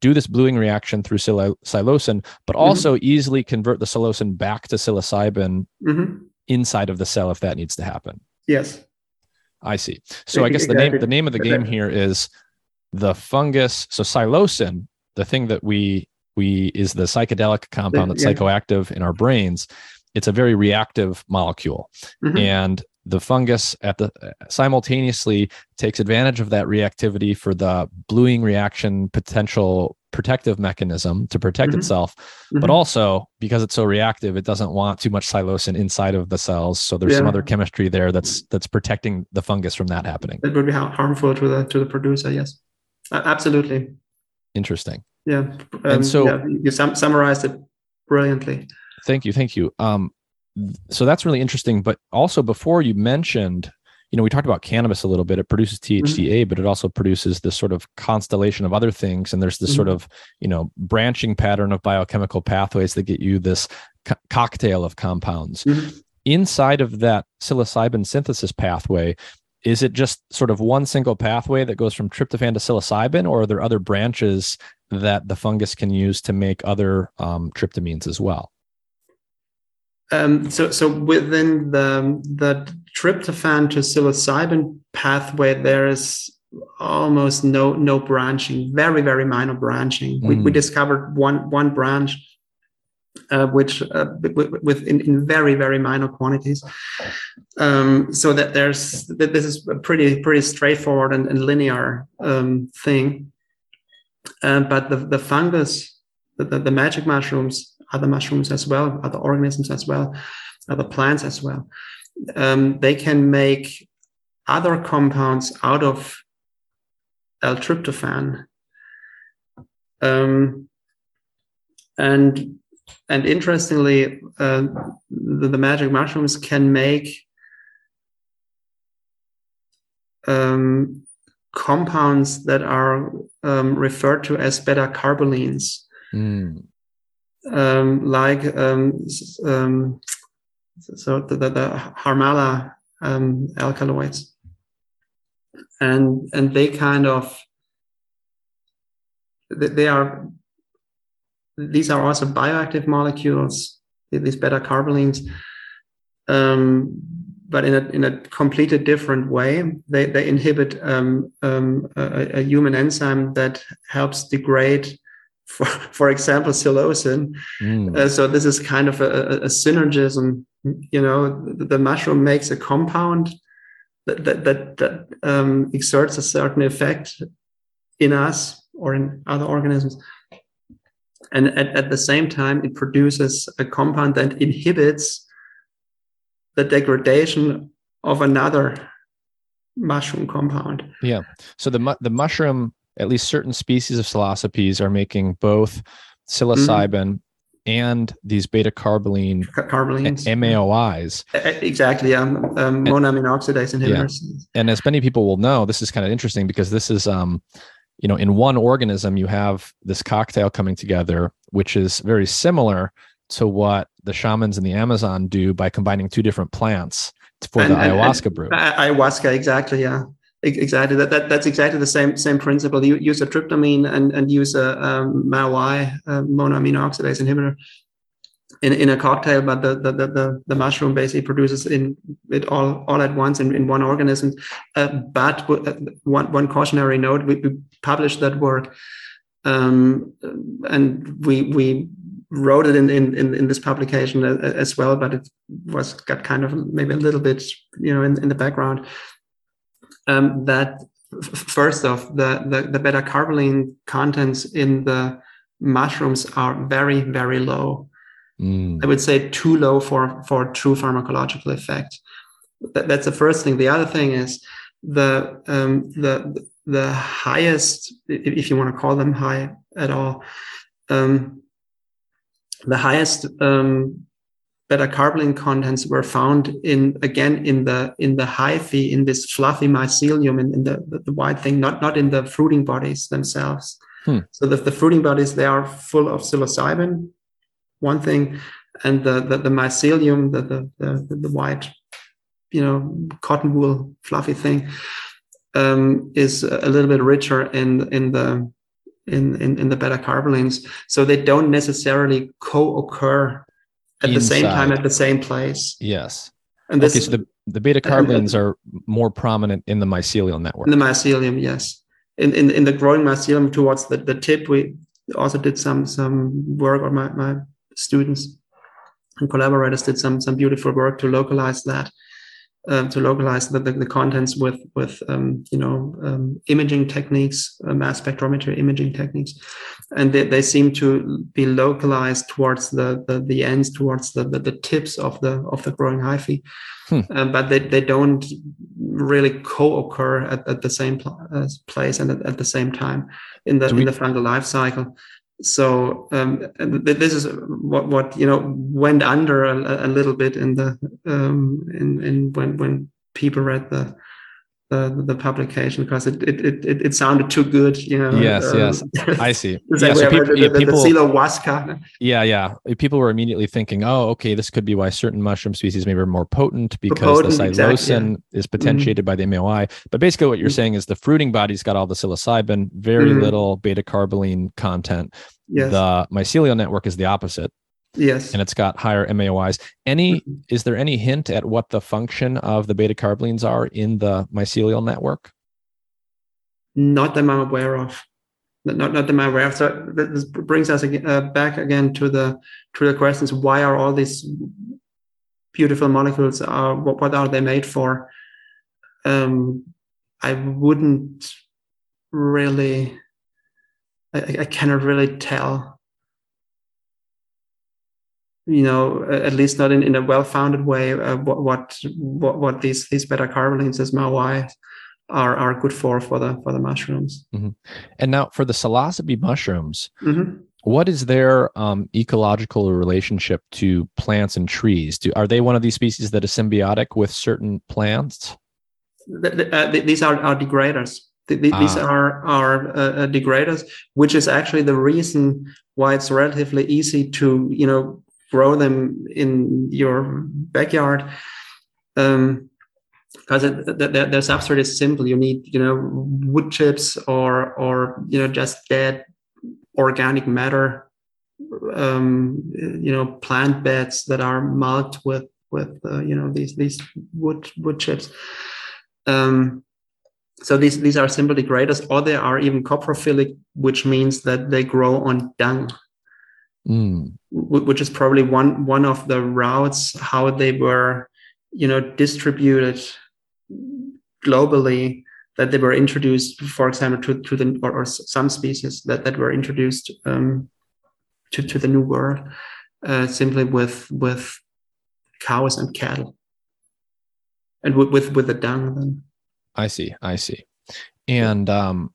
do this bluing reaction through psilocin but mm-hmm. also mm-hmm. easily convert the psilocin back to psilocybin mm-hmm. inside of the cell if that needs to happen yes I see. So I guess the name the name of the game here is the fungus. So psilocin, the thing that we we is the psychedelic compound that's yeah. psychoactive in our brains. It's a very reactive molecule, mm-hmm. and the fungus at the simultaneously takes advantage of that reactivity for the bluing reaction potential protective mechanism to protect mm-hmm. itself. Mm-hmm. but also because it's so reactive it doesn't want too much psilocin inside of the cells. So there's yeah. some other chemistry there that's that's protecting the fungus from that happening. It would be harmful to the to the producer yes. Uh, absolutely. Interesting. Yeah. Um, and so yeah, you sum- summarized it brilliantly. Thank you thank you. Um so that's really interesting but also before you mentioned you know, we talked about cannabis a little bit. It produces THCA, mm-hmm. but it also produces this sort of constellation of other things. And there's this mm-hmm. sort of, you know, branching pattern of biochemical pathways that get you this co- cocktail of compounds. Mm-hmm. Inside of that psilocybin synthesis pathway, is it just sort of one single pathway that goes from tryptophan to psilocybin, or are there other branches that the fungus can use to make other um, tryptamines as well? Um, so, so within the the tryptophan to psilocybin pathway, there is almost no no branching, very very minor branching. Mm. We, we mm. discovered one one branch, uh, which uh, with, with in, in, very very minor quantities. Um, so that there's that this is a pretty pretty straightforward and, and linear um, thing. Uh, but the the fungus, the, the, the magic mushrooms other mushrooms as well, other organisms as well, other plants as well. Um, they can make other compounds out of L-tryptophan. Um, and and interestingly, uh, the, the, magic mushrooms can make um, compounds that are um, referred to as beta carbolines. Mm um, like um, um, so the, the, the Harmala um, alkaloids, and and they kind of they are these are also bioactive molecules these beta carbolines. Um, but in a in a completely different way they they inhibit um, um, a, a, human enzyme that helps degrade for, for example, psilocin. Mm. Uh, so this is kind of a, a, synergism. You know, the, mushroom makes a compound that that that, that um, exerts a certain effect in us or in other organisms, and at, at the same time, it produces a compound that inhibits the degradation of another mushroom compound. Yeah. So the the mushroom at least certain species of psilocybes are making both psilocybin mm. and these beta carboline carbolines MAOIs. Exactly, um, um monoamine oxidase inhibitors. Yeah. And as many people will know, this is kind of interesting because this is um you know in one organism you have this cocktail coming together which is very similar to what the shamans in the Amazon do by combining two different plants for and, the ayahuasca and, brew. Ayahuasca, exactly, yeah exactly. That, that that's exactly the same same principle. You use a tryptamine and and use a um, MAOI uh, monoamine oxidase inhibitor in, in a cocktail but the, the the the mushroom basically produces in it all all at once in, in one organism. Uh, but uh, one one cautionary note we, we published that work um, and we we wrote it in, in, in, this publication as well, but it was got kind of maybe a little bit, you know, in, in the background um, that first off, the, the, the beta carboline contents in the mushrooms are very, very low. Mm. I would say too low for, for true pharmacological effect. That, that's the first thing. The other thing is the um, the the highest, if you want to call them high at all, um, the highest um, beta carboline contents were found in again in the in the hyphae in this fluffy mycelium in, in the, the, the white thing not not in the fruiting bodies themselves hmm. so the, the fruiting bodies they are full of psilocybin one thing and the the, the mycelium the, the the the white you know cotton wool fluffy thing um, is a little bit richer in in the in, in, in the beta carbolines so they don't necessarily co-occur at Inside. the same time at the same place. Yes. And this, okay, so the the beta carbolines are more prominent in the mycelial network. In the mycelium, yes. In in, in the growing mycelium towards the, the tip, we also did some some work, or my, my students and collaborators did some some beautiful work to localize that um, to localize the, the, the, contents with with um, you know um, imaging techniques, uh, mass spectrometry imaging techniques, and they, they seem to be localized towards the the, the ends, towards the, the, the tips of the of the growing hyphae, hmm. Um, but they, they don't really co-occur at, at the same pl- uh, place and at, at, the same time in the we- in the fungal life cycle so um, this is what what you know went under a, a little bit in the um, in in when when people read the the, the publication because it, it it it sounded too good, you know. Yes, um, yes, I see. yeah, so people, the, the, people, the Yeah, yeah. People were immediately thinking, "Oh, okay, this could be why certain mushroom species maybe are more potent because potent, the psilocin exactly, yeah. is potentiated mm-hmm. by the MAOI." But basically, what you're mm-hmm. saying is the fruiting body's got all the psilocybin, very mm-hmm. little beta carboline content. Yes. The mycelial network is the opposite. Yes. And it's got higher MAOIs. Any mm-hmm. is there any hint at what the function of the beta carbolines are in the mycelial network? Not that I'm aware of. Not, not that I'm aware of. So this brings us again, uh, back again to the to the questions: Why are all these beautiful molecules? Are uh, what, what are they made for? Um, I wouldn't really. I, I cannot really tell you know, at least not in, in a well-founded way, uh, what, what, what these these beta carbolines as MAOI are are good for for the for the mushrooms. Mm-hmm. And now for the psilocybe mushrooms, mm-hmm. what is their um, ecological relationship to plants and trees? Do are they one of these species that is symbiotic with certain plants? The, the, uh, these are, are degraders. The, ah. These are are uh, uh, degraders, which is actually the reason why it's relatively easy to you know grow them in your backyard. Um, because their, their substrate is simple. You need, you know, wood chips or or you know just dead organic matter, um, you know, plant beds that are mulched with with uh, you know these these wood wood chips. Um, so these these are simple degraders, or they are even coprophilic, which means that they grow on dung mm. which is probably one one of the routes how they were you know distributed globally that they were introduced for example to, to the or, or some species that, that were introduced um, to, to the new world uh, simply with with cows and cattle. And with with, with the dung then. I see i see. And um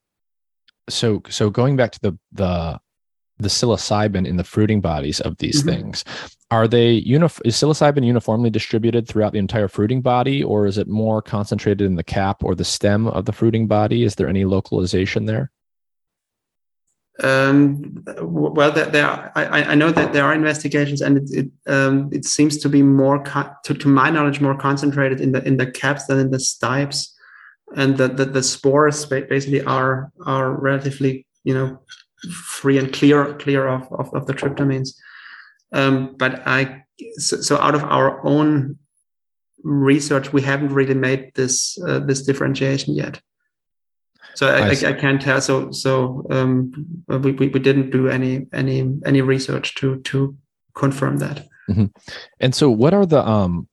so so going back to the the the psilocybin in the fruiting bodies of these mm-hmm. things. Are they unif- is psilocybin uniformly distributed throughout the entire fruiting body or is it more concentrated in the cap or the stem of the fruiting body? Is there any localization there? Um, well, there, there are, I, I, know that there are investigations, and it it, um, it seems to be more, co- to, to my knowledge, more concentrated in the in the caps than in the stipes, and the the, the spores basically are are relatively you know free and clear clear of, of, of the tryptamines. Um, but I so, so, out of our own research, we haven't really made this uh, this differentiation yet. So I, I, I, can't tell. So so um, we, we, we didn't do any any any research to to confirm that. Mm-hmm. And so, what are the um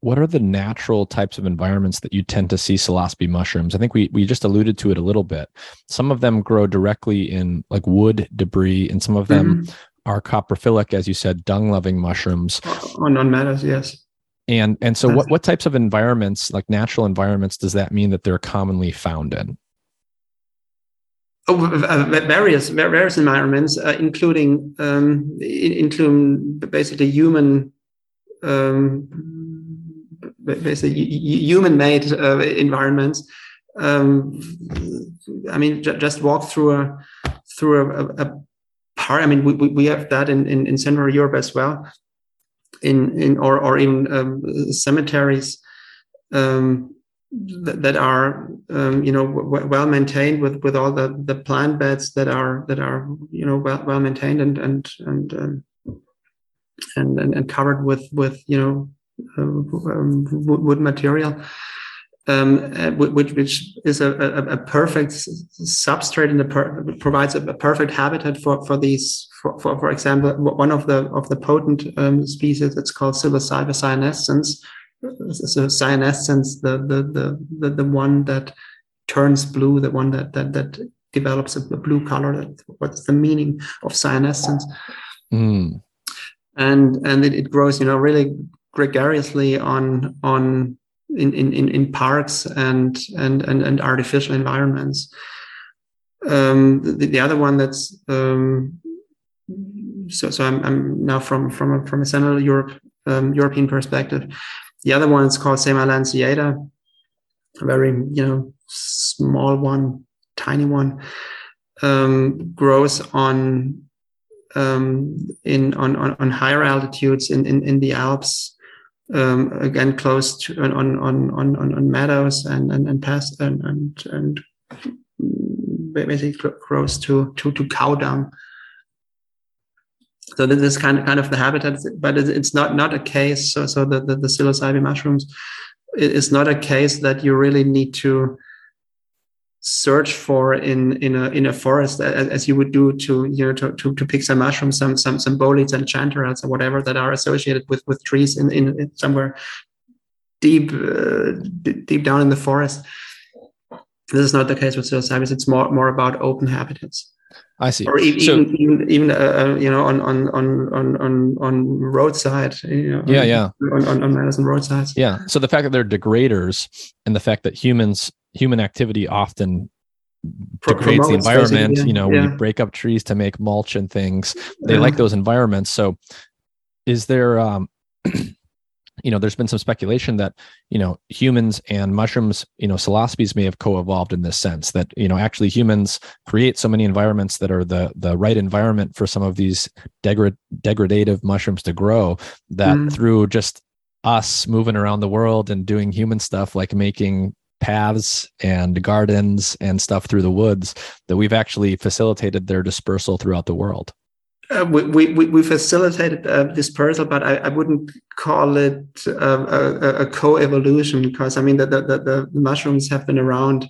what are the natural types of environments that you tend to see psilocybe mushrooms? I think we we just alluded to it a little bit. Some of them grow directly in like wood debris, and some of them mm-hmm. are coprophilic, as you said, dung-loving mushrooms. On on meadows, yes. And and so, what what types of environments, like natural environments, does that mean that they're commonly found in? Oh, various various environments, uh, including um, including basically human um, basically human-made uh, environments. Um, I mean, just walk through a through a, a part. I mean, we, we have that in, in, in Central Europe as well, in in or or in um, cemeteries um, that, are um, you know w- well maintained with with all the the plant beds that are that are you know well well maintained and and and um, and, and, and covered with with you know wood material um, uh, which which is a, a, a perfect substrate and per, provides a, perfect habitat for for these. For, for, for example, one of the of the potent um, species, it's called psilocybe cyanescens. So cyanescens, the, the the the the one that turns blue, the one that that that develops a blue color. That, What's the meaning of cyanescence? Mm. And and it, it grows, you know, really gregariously on on in, in, in parks and, and, and, and artificial environments. Um, the, the, other one that's um, so so I'm, I'm now from from a, from a Central Europe um, European perspective. The other one is called semilanceata, a very you know small one, tiny one, um, grows on um, in on, on, on higher altitudes in, in, in the Alps um, again close to on on on on, on meadows and and and past and and and basically close to to to cow dung. So this is kind of kind of the habitat, but it's not not a case. So so the the, the psilocybe mushrooms, it is not a case that you really need to search for in in a in a forest as, as, you would do to you know to, to, to pick some mushrooms some some some boletes and chanterelles or whatever that are associated with with trees in in, somewhere deep uh, deep down in the forest. This is not the case with psilocybes it's more more about open habitats I see. Or even so, even, even uh, uh, you know on on on on on on roadside. You know, yeah, yeah. On, on on Madison roadsides. Yeah. So the fact that they're degraders and the fact that humans human activity often degrades the environment. You know, yeah. we break up trees to make mulch and things. They yeah. like those environments. So, is there, um, you know, there's been some speculation that you know humans and mushrooms, you know, psilocybes may have co-evolved in this sense that you know actually humans create so many environments that are the the right environment for some of these degrad degradative mushrooms to grow. That mm. through just us moving around the world and doing human stuff like making paths and gardens and stuff through the woods that we've actually facilitated their dispersal throughout the world. Uh, we, we, we facilitated uh, dispersal, but I, I wouldn't call it uh, a, a co-evolution because I mean the, the, the, mushrooms have been around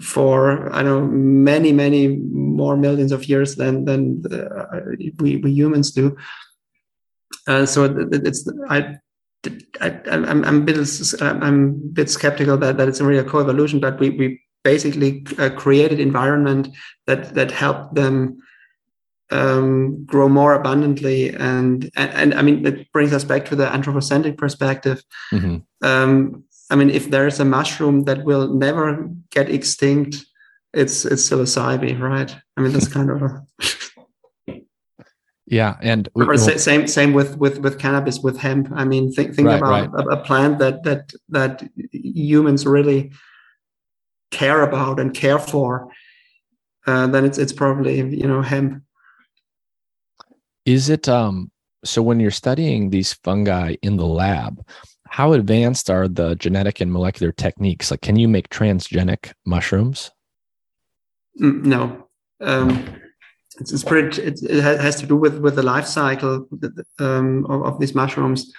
for I don't know many many more millions of years than than uh, we, we humans do. Uh, so it's I I, am I'm a bit I'm a bit skeptical that, that it's really a co-evolution, but we we basically uh, created environment that that helped them um, grow more abundantly, and, and, and I mean it brings us back to the anthropocentric perspective. Mm-hmm. Um, I mean, if there's a mushroom that will never get extinct, it's it's psilocybe, right? I mean, that's kind of a Yeah, and we, or same same with with with cannabis with hemp. I mean, think think right, about right. A, a, plant that that that humans really care about and care for. Uh, then it's it's probably you know hemp. Is it um? So when you're studying these fungi in the lab, how advanced are the genetic and molecular techniques? Like, can you make transgenic mushrooms? Mm, no. Um, it's, it's pretty, it, it, has to do with, with the life cycle um, of, of, these mushrooms,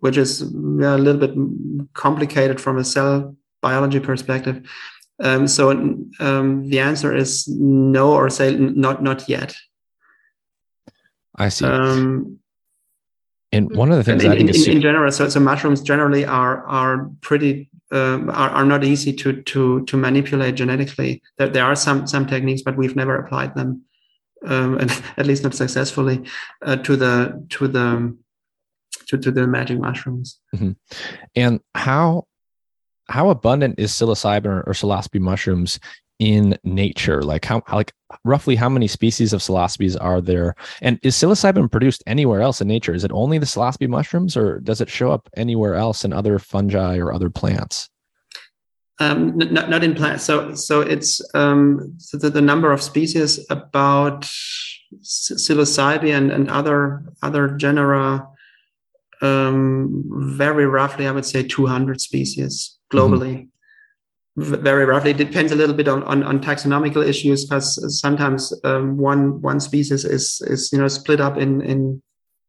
which is yeah, a little bit complicated from a cell biology perspective. Um, so um, the answer is no, or say not not yet. I see. Um, and one of the things in, I think in, in, general, so, so mushrooms generally are are pretty um, are, are not easy to to to manipulate genetically. There, there are some some techniques, but we've never applied them um, and at least not successfully, uh, to the to the to, to the magic mushrooms. Mm-hmm. And how how abundant is psilocybin or, or psilocybe mushrooms in nature? Like how like roughly how many species of psilocybes are there? And is psilocybin produced anywhere else in nature? Is it only the psilocybe mushrooms, or does it show up anywhere else in other fungi or other plants? Um, not, not in plants. So, so it's um, so the, the number of species about psilocybe and, and other other genera. Um, very roughly, I would say 200 species globally. Mm-hmm. Very roughly, it depends a little bit on, on, on taxonomical issues because sometimes um, one one species is is you know split up in in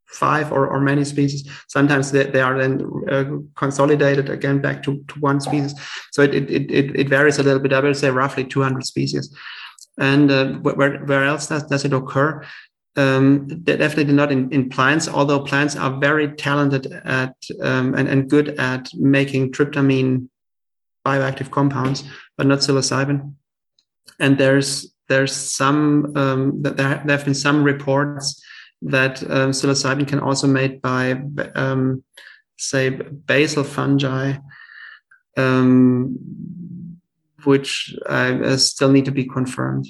five or, or many species. Sometimes they, they are then uh, consolidated again back to, to one species. So it, it, it, it varies a little bit. I would say roughly 200 species. And uh, where, where else does, does it occur? Um, definitely not in, in plants, although plants are very talented at um, and, and good at making tryptamine bioactive compounds, but not psilocybin. And there's there's some um, there, there have been some reports that um, psilocybin can also made by um, say basal fungi um, which uh, still need to be confirmed.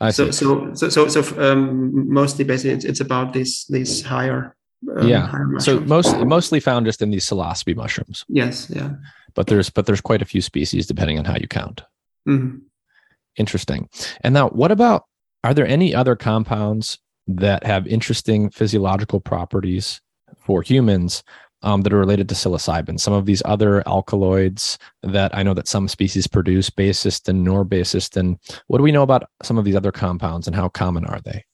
I so, so so so so um, mostly basically it's, it's about these these higher um, yeah. higher so most mostly found just in these psilocybe mushrooms. Yes yeah but there's but there's quite a few species depending on how you count mm-hmm. interesting and now what about are there any other compounds that have interesting physiological properties for humans um, that are related to psilocybin. Some of these other alkaloids that I know that some species produce, baeocystin, norbaeocystin. What do we know about some of these other compounds and how common are they?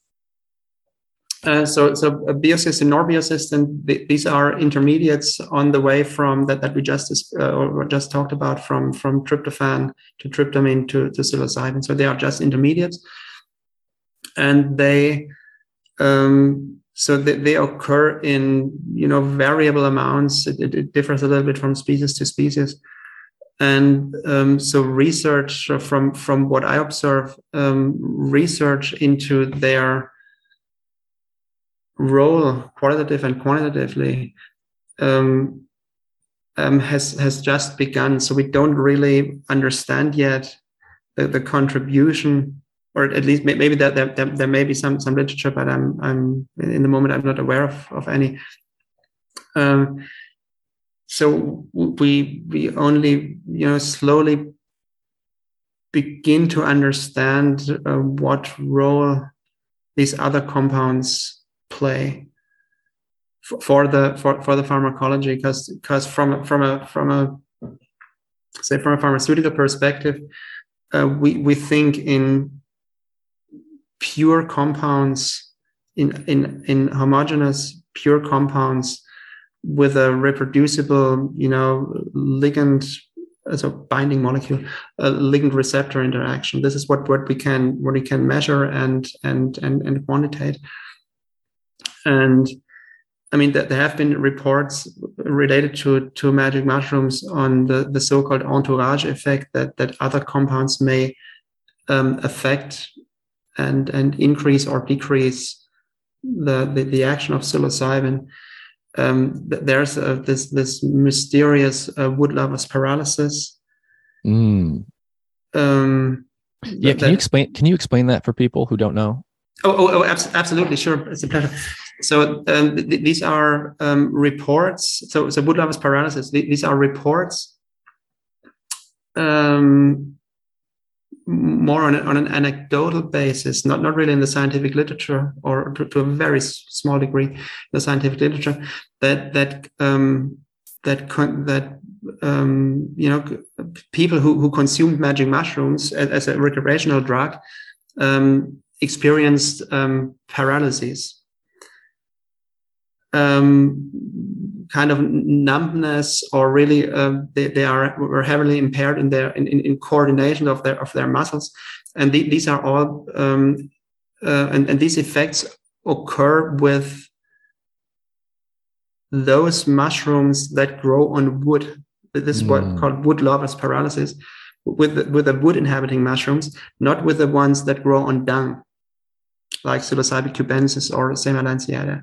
Uh, so, so baeocystin, norbaeocystin, these are intermediates on the way from that, that we just uh, or just talked about from from tryptophan to tryptamine to, to psilocybin. So they are just intermediates, and they um, so they, they, occur in you know variable amounts. It, it, it, differs a little bit from species to species, and um, so research from from what I observe, um, research into their role, qualitative and quantitatively, um, um, has has just begun. So we don't really understand yet the, the contribution or at least maybe that there, there, there, may be some some literature, but I'm I'm in the moment I'm not aware of of any. Um, so we we only you know slowly begin to understand uh, what role these other compounds play for, for the for, for the pharmacology because because from from a from a say from a pharmaceutical perspective uh, we we think in pure compounds in, in, in homogeneous pure compounds with a reproducible, you know, ligand as a binding molecule, a ligand receptor interaction. This is what, what we can what we can measure and and and and quantitate. And I mean, there have been reports related to to magic mushrooms on the, the so-called entourage effect that that other compounds may um, affect and and increase or decrease the the, the action of psilocybin. Um, there's this this mysterious uh, wood lovers paralysis. Mm. Um, yeah, can that, you explain? Can you explain that for people who don't know? Oh, oh, oh absolutely, sure. It's a pleasure. So um, th- these are um, reports. So, so wood paralysis. Th- these are reports um, more on, a, on an anecdotal basis, not, not really in the scientific literature or to, to a very small degree, the scientific literature, that that um, that that um, you know people who who consumed magic mushrooms as, as a recreational drug um, experienced um, paralysis. Um, kind of numbness or really um, they, they are were heavily impaired in their in, in, coordination of their of their muscles. And the, these are all um, uh, and, and these effects occur with those mushrooms that grow on wood. This is mm. what called wood lovers paralysis with the, with the wood inhabiting mushrooms not with the ones that grow on dung like psilocybe cubensis or semilanceata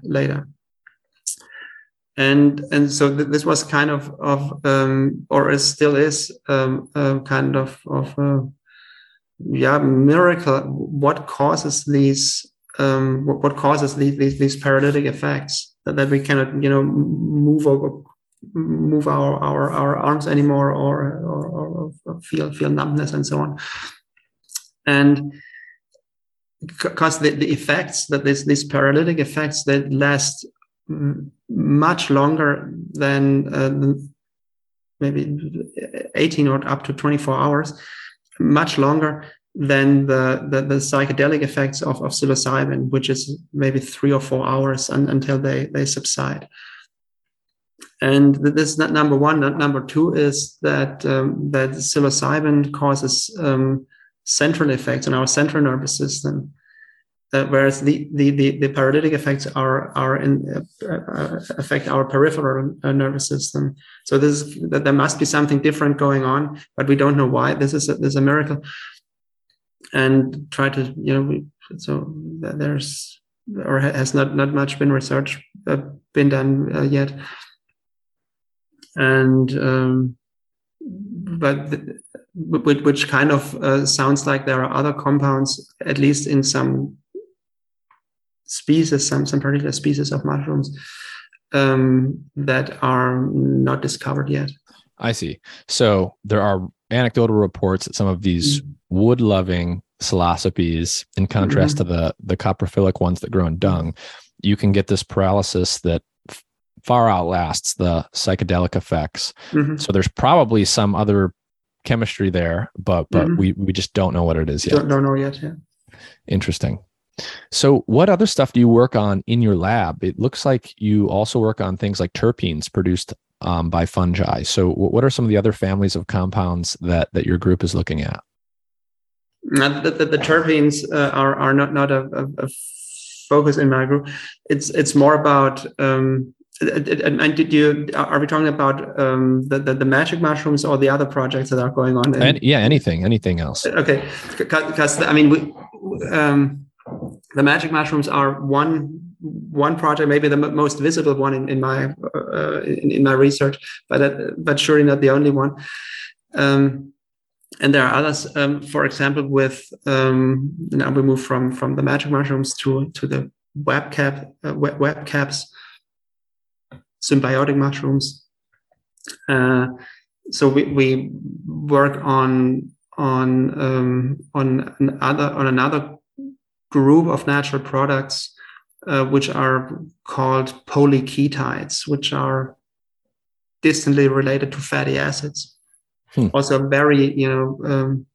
and and so th- this was kind of of um, or it still is um, kind of of uh, yeah miracle. What causes these um, what, causes these, these, these paralytic effects that, that we cannot you know move move our, our, our arms anymore or, or, or feel feel numbness and so on? And because the, the effects that this these paralytic effects that last much longer than uh, maybe 18 or up to 24 hours, much longer than the, the, the psychedelic effects of, of psilocybin, which is maybe three or four hours un, until they, they subside. And this is not number one. Number two is that um, that psilocybin causes um, central effects on our central nervous system, uh, whereas the, the, the, the, paralytic effects are, are in, uh, uh, affect our peripheral uh, nervous system. So this is, there must be something different going on, but we don't know why. This is a, this is a miracle. And try to, you know, we, so there's, or has not, not much been research uh, been done uh, yet. And, um, but the, which, kind of sounds like there are other compounds, at least in some species, some some particular species of mushrooms um, that are not discovered yet. I see. So there are anecdotal reports that some of these mm-hmm. wood-loving psilocybes, in contrast mm-hmm. to the the coprophilic ones that grow in dung, you can get this paralysis that f- far outlasts the psychedelic effects. Mm-hmm. So there's probably some other chemistry there, but but mm-hmm. we we just don't know what it is yet. Don't, don't know yet. Yeah. Interesting. So, what other stuff do you work on in your lab? It looks like you also work on things like terpenes produced um, by fungi. So, what are some of the other families of compounds that that your group is looking at? The, the, the terpenes uh, are are not not a, a, focus in my group. It's it's more about. Um, and did you are we talking about um, the, the, the magic mushrooms or the other projects that are going on? And, yeah, anything, anything else. Okay, because I mean, we, um, the magic mushrooms are one one project, maybe the m- most visible one in, in my uh, in, in, my research, but uh, but surely not the only one. Um, and there are others. Um, for example, with um, now we move from from the magic mushrooms to to the web cap uh, web, web caps, symbiotic mushrooms. Uh, so we, we work on on um, on another on another group of natural products uh, which are called polyketides, which are distantly related to fatty acids. Hmm. Also, a very you know um,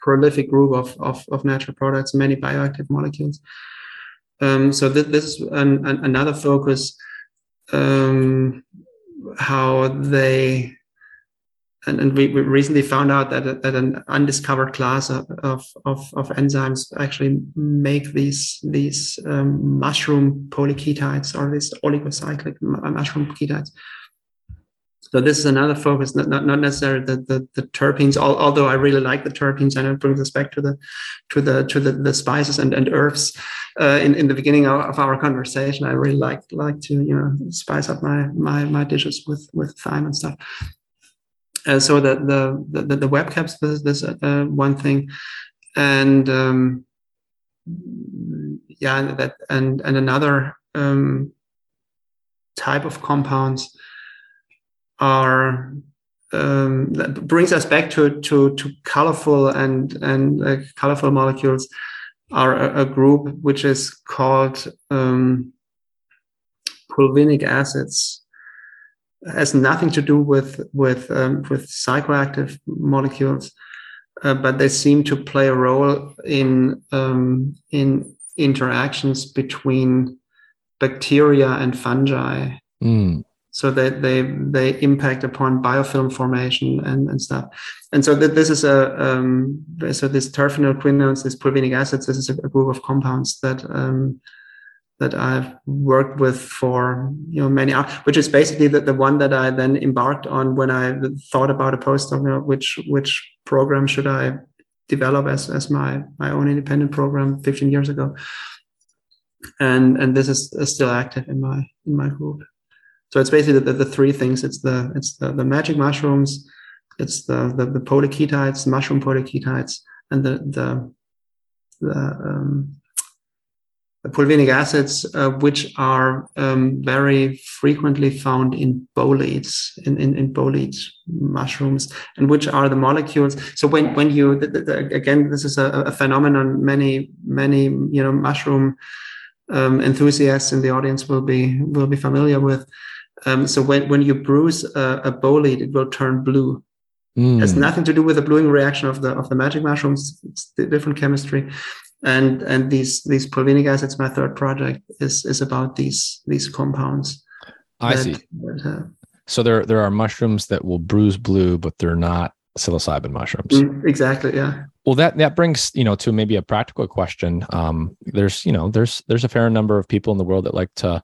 prolific group of, of, of natural products, many bioactive molecules. Um, so th- this is an, an, another focus. Um, how they and, and we, we, recently found out that, that an undiscovered class of, of, of, enzymes actually make these these um, mushroom polyketides or these oligocyclic mushroom ketides. So this is another focus, not, not, not necessarily the, the, the terpenes, although I really like the terpenes and it brings us back to the to the to the, the spices and, and herbs. Uh, in, in the beginning of, of, our conversation, I really like like to you know spice up my my my dishes with with thyme and stuff. Uh, so the the the, the web caps this, this uh, one thing, and um, yeah, that and and another um, type of compounds are um, that brings us back to to to colorful and and uh, colorful molecules are a, a, group which is called um, pulvinic acids has nothing to do with with um, with psychoactive molecules, uh, but they seem to play a role in um, in interactions between bacteria and fungi. Mm. So they they they impact upon biofilm formation and, and stuff. And so th- this is a um, so this terphenylquinones, this pulvinic acids, this is a, a group of compounds that um, that I've worked with for you know many hours, which is basically the, the one that I then embarked on when I thought about a postdoc, you know, which which program should I develop as as my my own independent program 15 years ago. And and this is, still active in my in my group. So it's basically the, the, the three things. It's the it's the, the magic mushrooms, it's the the, the polyketides, mushroom polyketides, and the the the um, pulvinic acids, uh, which are um, very frequently found in boletes, in, in, in bolete mushrooms, and which are the molecules. So when, when you, the, the, again, this is a, a, phenomenon many, many, you know, mushroom um, enthusiasts in the audience will be, will be familiar with. Um, so when, when you bruise a, a bolete, it will turn blue. Mm. Has nothing to do with the bluing reaction of the of the magic mushrooms. It's different chemistry, and and these these pulvinic acids. My third project is is about these these compounds. I that, see. That, uh, so there there are mushrooms that will bruise blue, but they're not psilocybin mushrooms. Mm, exactly. Yeah. Well, that that brings you know to maybe a practical question. Um, there's you know there's there's a fair number of people in the world that like to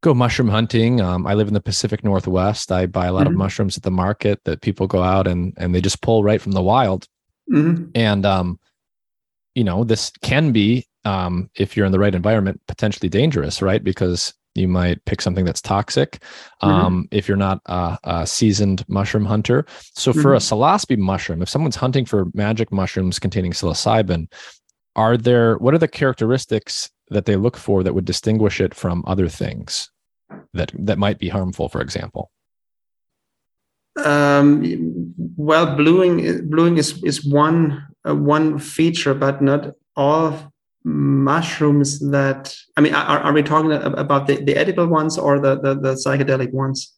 go mushroom hunting. Um, I live in the Pacific Northwest. I buy a lot mm-hmm. of mushrooms at the market that people go out and and they just pull right from the wild. Mm-hmm. And um, you know, this can be um, if you're in the right environment, potentially dangerous, right? Because you might pick something that's toxic mm-hmm. um, if you're not a, a, seasoned mushroom hunter. So for a mm-hmm. psilocybe mushroom, if someone's hunting for magic mushrooms containing psilocybin, are there what are the characteristics that they look for that would distinguish it from other things that that might be harmful for example um, well bluing bluing is is one uh, one feature but not all mushrooms that i mean are, are we talking about the, the edible ones or the, the, the psychedelic ones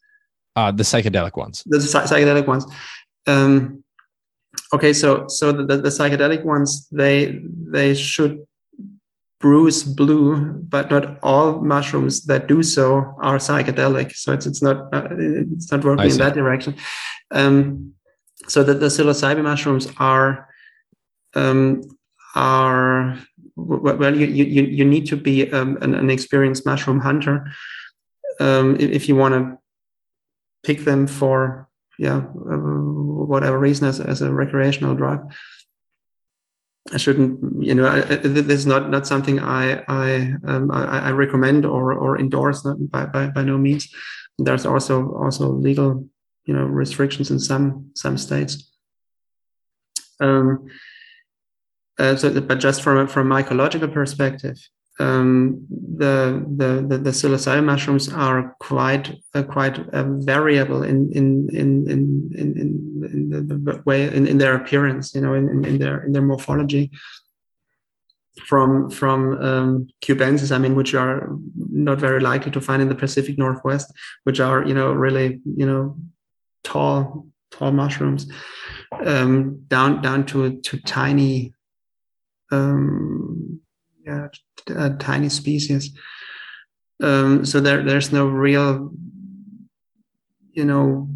uh, the psychedelic ones the psychedelic ones um, okay so so the, the, the psychedelic ones they they should bruise blue, but not all mushrooms that do so are psychedelic. So it's it's not uh, it's not working in that direction. Um, so that the psilocybin mushrooms are um, are well you you you need to be um, an, an, experienced mushroom hunter um, if, you want to pick them for yeah uh, whatever reason as, as a recreational drug I shouldn't, you know, I, this is not not something I I um, I, I, recommend or or endorse by, by by no means. There's also also legal, you know, restrictions in some some states. Um, uh, so, but just from from a mycological perspective, um, the, the, the the psilocybin mushrooms are quite uh, quite uh, variable in in in in in, in, in the way in, in their appearance, you know, in, in their in their morphology. From from um, cubensis, I mean, which are not very likely to find in the Pacific Northwest, which are you know really you know tall tall mushrooms, um, down down to to tiny um, yeah, tiny species. Um, so there, there's no real, you know,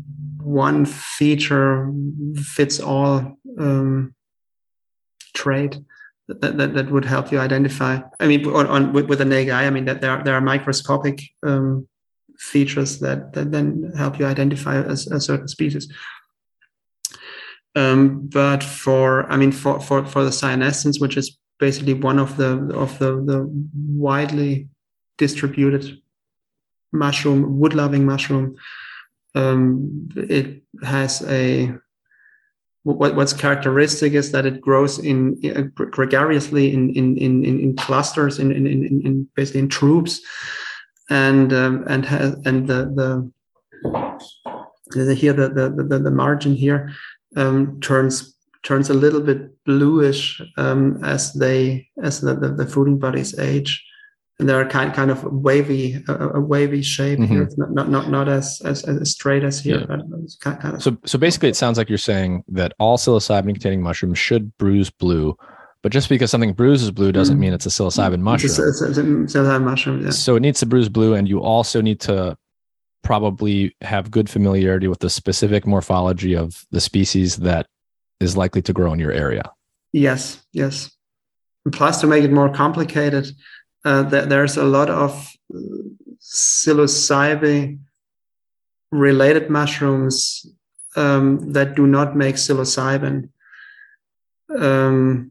one feature fits all um, trait that, that, that would help you identify. I mean, on, on with, with the naked eye, I mean that there are, there are microscopic um, features that, that then help you identify a, a certain species. Um, but for, I mean, for, for, for the cyanescens, which is basically one of the of the, the widely distributed mushroom, wood loving mushroom. Um, it has a what, what's characteristic is that it grows in uh, gregariously in in in, in clusters in, in, in, in basically in troops and um, and has and the, the here the, the the the margin here um, turns turns a little bit bluish um, as they as the, the, the, fruiting bodies age and they're kind kind of wavy a, a wavy shape mm-hmm. here it's not, not not not as as, as straight as here yeah. but it's kind, kind of so so basically it sounds like you're saying that all psilocybin containing mushrooms should bruise blue but just because something bruises blue doesn't mm. mean it's a psilocybin mushroom. It's a, it's a, it's a psilocybin mushroom. Yeah. So it needs to bruise blue, and you also need to probably have good familiarity with the specific morphology of the species that is likely to grow in your area. Yes, yes. And plus, to make it more complicated, uh, th- there's a lot of psilocybe related mushrooms um, that do not make psilocybin. Um,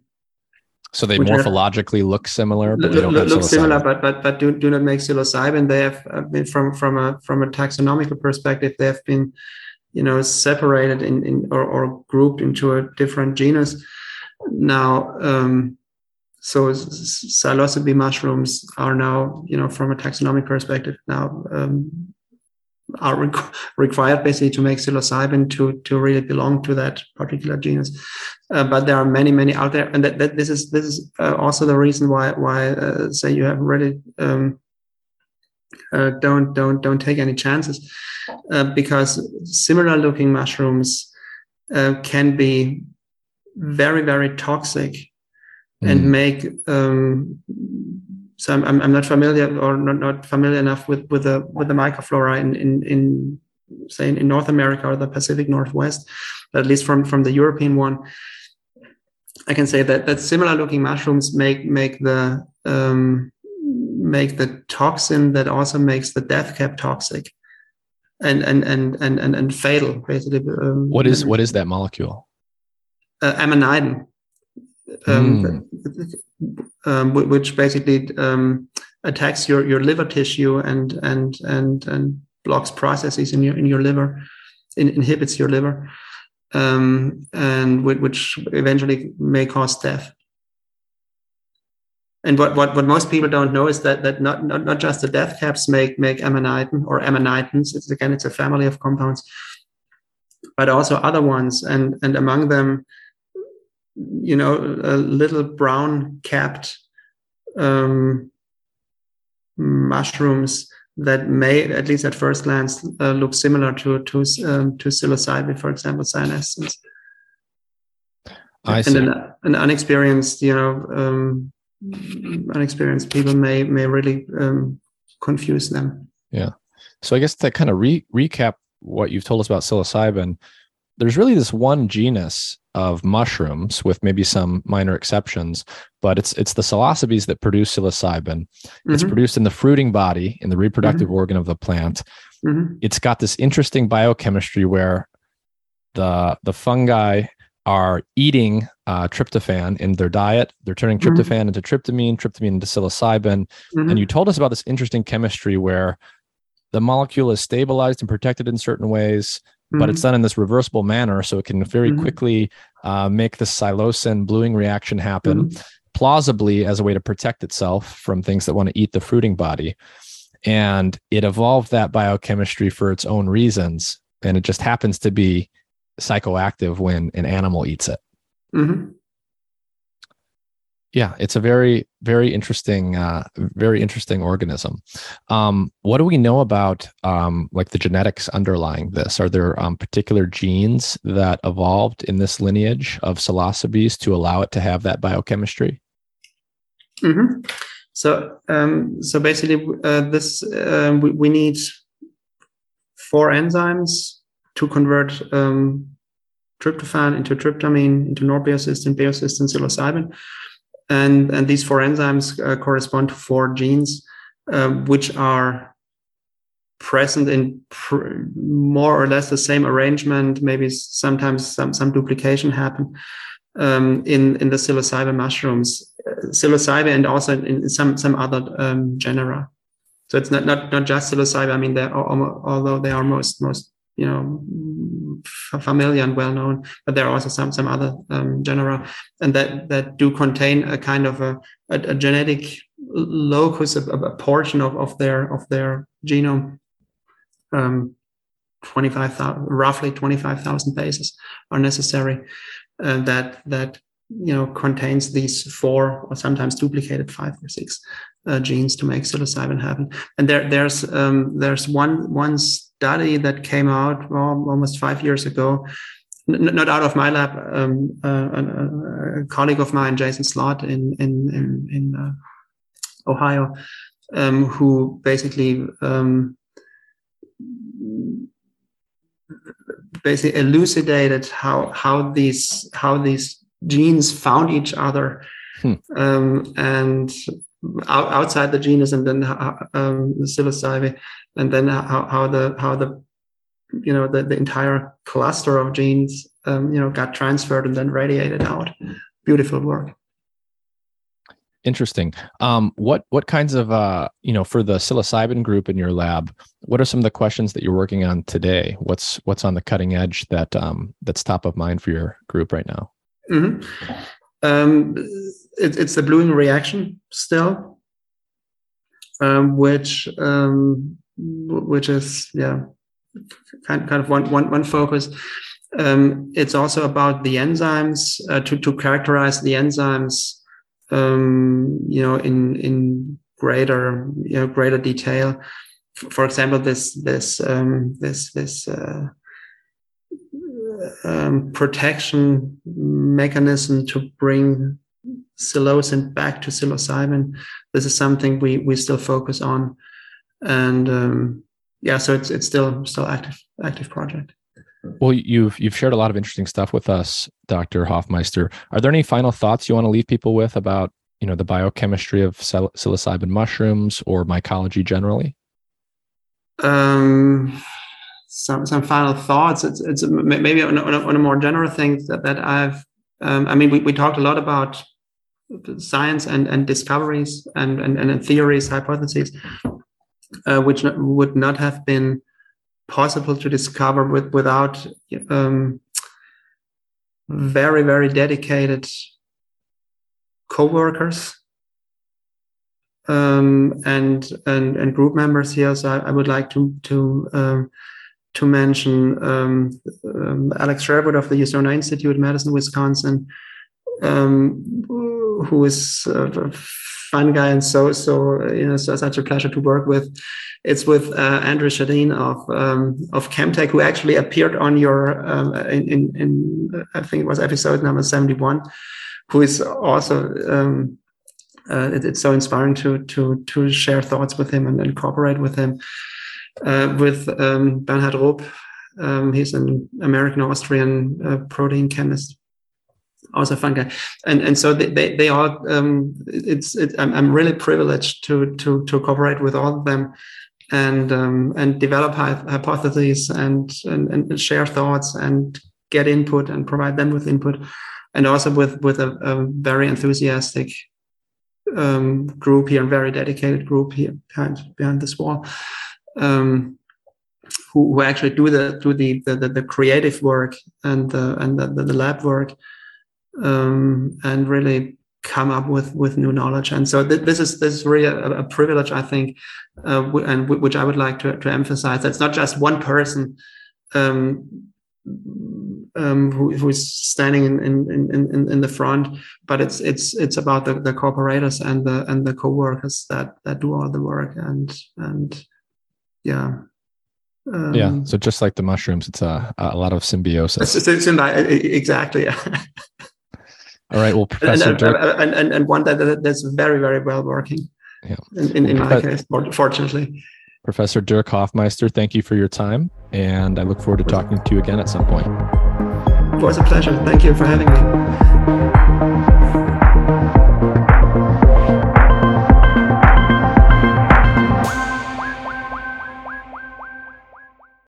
so they morphologically have, look similar, but look, look similar, but but but do, do not make psilocybin. They have uh, been from from a from a taxonomical perspective, they have been you know separated in, in or, or grouped into a different genus now um, so psilocybe mushrooms are now you know from a taxonomic perspective now um, are re- required basically to make psilocybin to to really belong to that particular genus uh, but there are many many out there and that, that this is this is uh, also the reason why why uh, say you have really um, uh, don't don't don't take any chances uh, because similar looking mushrooms uh, can be very very toxic mm. and make um, so I'm, I'm not familiar or not, not familiar enough with with the with the microflora in in, in say in North America or the Pacific Northwest, but at least from from the European one, I can say that that similar looking mushrooms make make the um, make the toxin that also makes the death cap toxic and and and and and, and fatal basically um, what is what is that molecule? Uh, amanitin um, mm. which basically um, attacks your your liver tissue and and and and blocks processes in your in your liver in, inhibits your liver um, and which eventually may cause death and what, what, what most people don't know is that, that not, not, not just the death caps make, make amanitin or amanitins. It's again, it's a family of compounds, but also other ones. And, and among them, you know, a little brown capped um, mushrooms that may, at least at first glance, uh, look similar to to um, to psilocybin, for example, cyanescens. I see. And an, an unexperienced, you know, um, unexperienced people may may really um, confuse them. Yeah. So I guess to kind of re- recap what you've told us about psilocybin, there's really this one genus of mushrooms with maybe some minor exceptions, but it's it's the psilocybes that produce psilocybin. Mm-hmm. It's produced in the fruiting body, in the reproductive mm-hmm. organ of the plant. Mm-hmm. It's got this interesting biochemistry where the the fungi are eating uh, tryptophan in their diet. They're turning mm-hmm. tryptophan mm-hmm. into tryptamine, tryptamine into psilocybin. Mm-hmm. And you told us about this interesting chemistry where the molecule is stabilized and protected in certain ways, mm-hmm. but it's mm-hmm. done in this reversible manner. So it can very mm-hmm. quickly uh, make the psilocin bluing reaction happen, plausibly as a way to protect itself from things that want to eat the fruiting body. And it evolved that biochemistry for its own reasons. And it just happens to be psychoactive when an animal eats it. Yeah, it's a very, very interesting, uh, very interesting organism. Um, what do we know about um, like the genetics underlying this? Are there um, particular genes that evolved in this lineage of psilocybes to allow it to have that biochemistry? Mm-hmm. So, um, so basically, uh, this uh, we, we need four enzymes to convert um, tryptophan into tryptamine, into norbaeocystin, baeocystin, psilocybin. And, and these four enzymes uh, correspond to four genes, uh, which are present in pr- more or less the same arrangement. Maybe sometimes some, some duplication happen um, in, in the psilocybin mushrooms, uh, psilocybin, and also in, in some, some other um, genera. So it's not, not, not just psilocybin. I mean, they're, although they are most, most you know familiar and well known but there are also some some other um, genera and that that do contain a kind of a, a, a genetic locus a, a, portion of, of their of their genome um 25,000 roughly 25,000 bases are necessary uh, that that you know contains these four or sometimes duplicated five or six uh, genes to make psilocybin happen and there there's um, there's one one study that came out well, almost five years ago, N- not out of my lab, um, uh, a, colleague of mine, Jason Slot, in in in, in uh, Ohio, um, who basically um, basically elucidated how how these how these genes found each other hmm. um, and out, outside the genus and then um, the psilocybe and then how, how the how the you know the, the entire cluster of genes um, you know got transferred and then radiated out. Beautiful work. Interesting. Um, what what kinds of uh, you know for the psilocybin group in your lab what are some of the questions that you're working on today? What's what's on the cutting edge that um, that's top of mind for your group right now? Mm-hmm. It, it's the bluing reaction still um, which um, which is yeah kind kind of one one one focus. Um, it's also about the enzymes uh, to to characterize the enzymes, um, you know, in in greater you know greater detail. For example, this this um, this this uh, um, protection mechanism to bring psilocin back to psilocybin. This is something we we still focus on, and um, yeah, so it's it's still still active active project. Well, you've you've shared a lot of interesting stuff with us, Dr. Hoffmeister. Are there any final thoughts you want to leave people with about you know the biochemistry of psilocybin mushrooms or mycology generally? Um, some some final thoughts. It's it's maybe on a, on a more general thing that that I've. Um, I mean, we, we talked a lot about science and and discoveries and and, and theories, hypotheses, uh, which would not have been possible to discover with without um, very very dedicated co-workers um, and, and and group members here. So I, I would like to to um, to mention um, um Alex Sherwood of the USONA Institute, Madison, Wisconsin, um, who is a fun guy and so so you know so such a pleasure to work with. It's with uh, Andrew Chadeayne of um, of CaaMTech, who actually appeared on your in, in, in I think it was episode number seventy one who is also um, uh, it, it's so inspiring to to to share thoughts with him and, and cooperate with him. Uh, with um, Bernhard Rupp, um, he's an American Austrian uh, protein chemist, also a fun guy, and and so they they, all um, it's it, I'm, I'm really privileged to to to cooperate with all of them and um, and develop hypotheses and, and and share thoughts and get input and provide them with input and also with with a, a very enthusiastic um, group here, a very dedicated group here behind behind this wall, um, who, who actually do the do the the, the creative work and the and the, the lab work, um, and really come up with with new knowledge. And so th- this is this is really a, a privilege, I think, uh, w- and w- which I would like to to emphasize. It's not just one person. Um, um, who, who is standing in, in, in, in, the front, but it's it's it's about the, the cooperators and the and the co-workers that that do all the work and and yeah. Um, yeah, so just like the mushrooms, it's a, a lot of symbiosis. It's, it's exactly. Yeah. All right. Well, Professor and, Dirk, and, and, and one that that's very very well working. Yeah. In, in, in my case, fortunately. Professor Dirk Hoffmeister, thank you for your time, and I look forward to talking to you again at some point. It was a pleasure. Thank you for having me.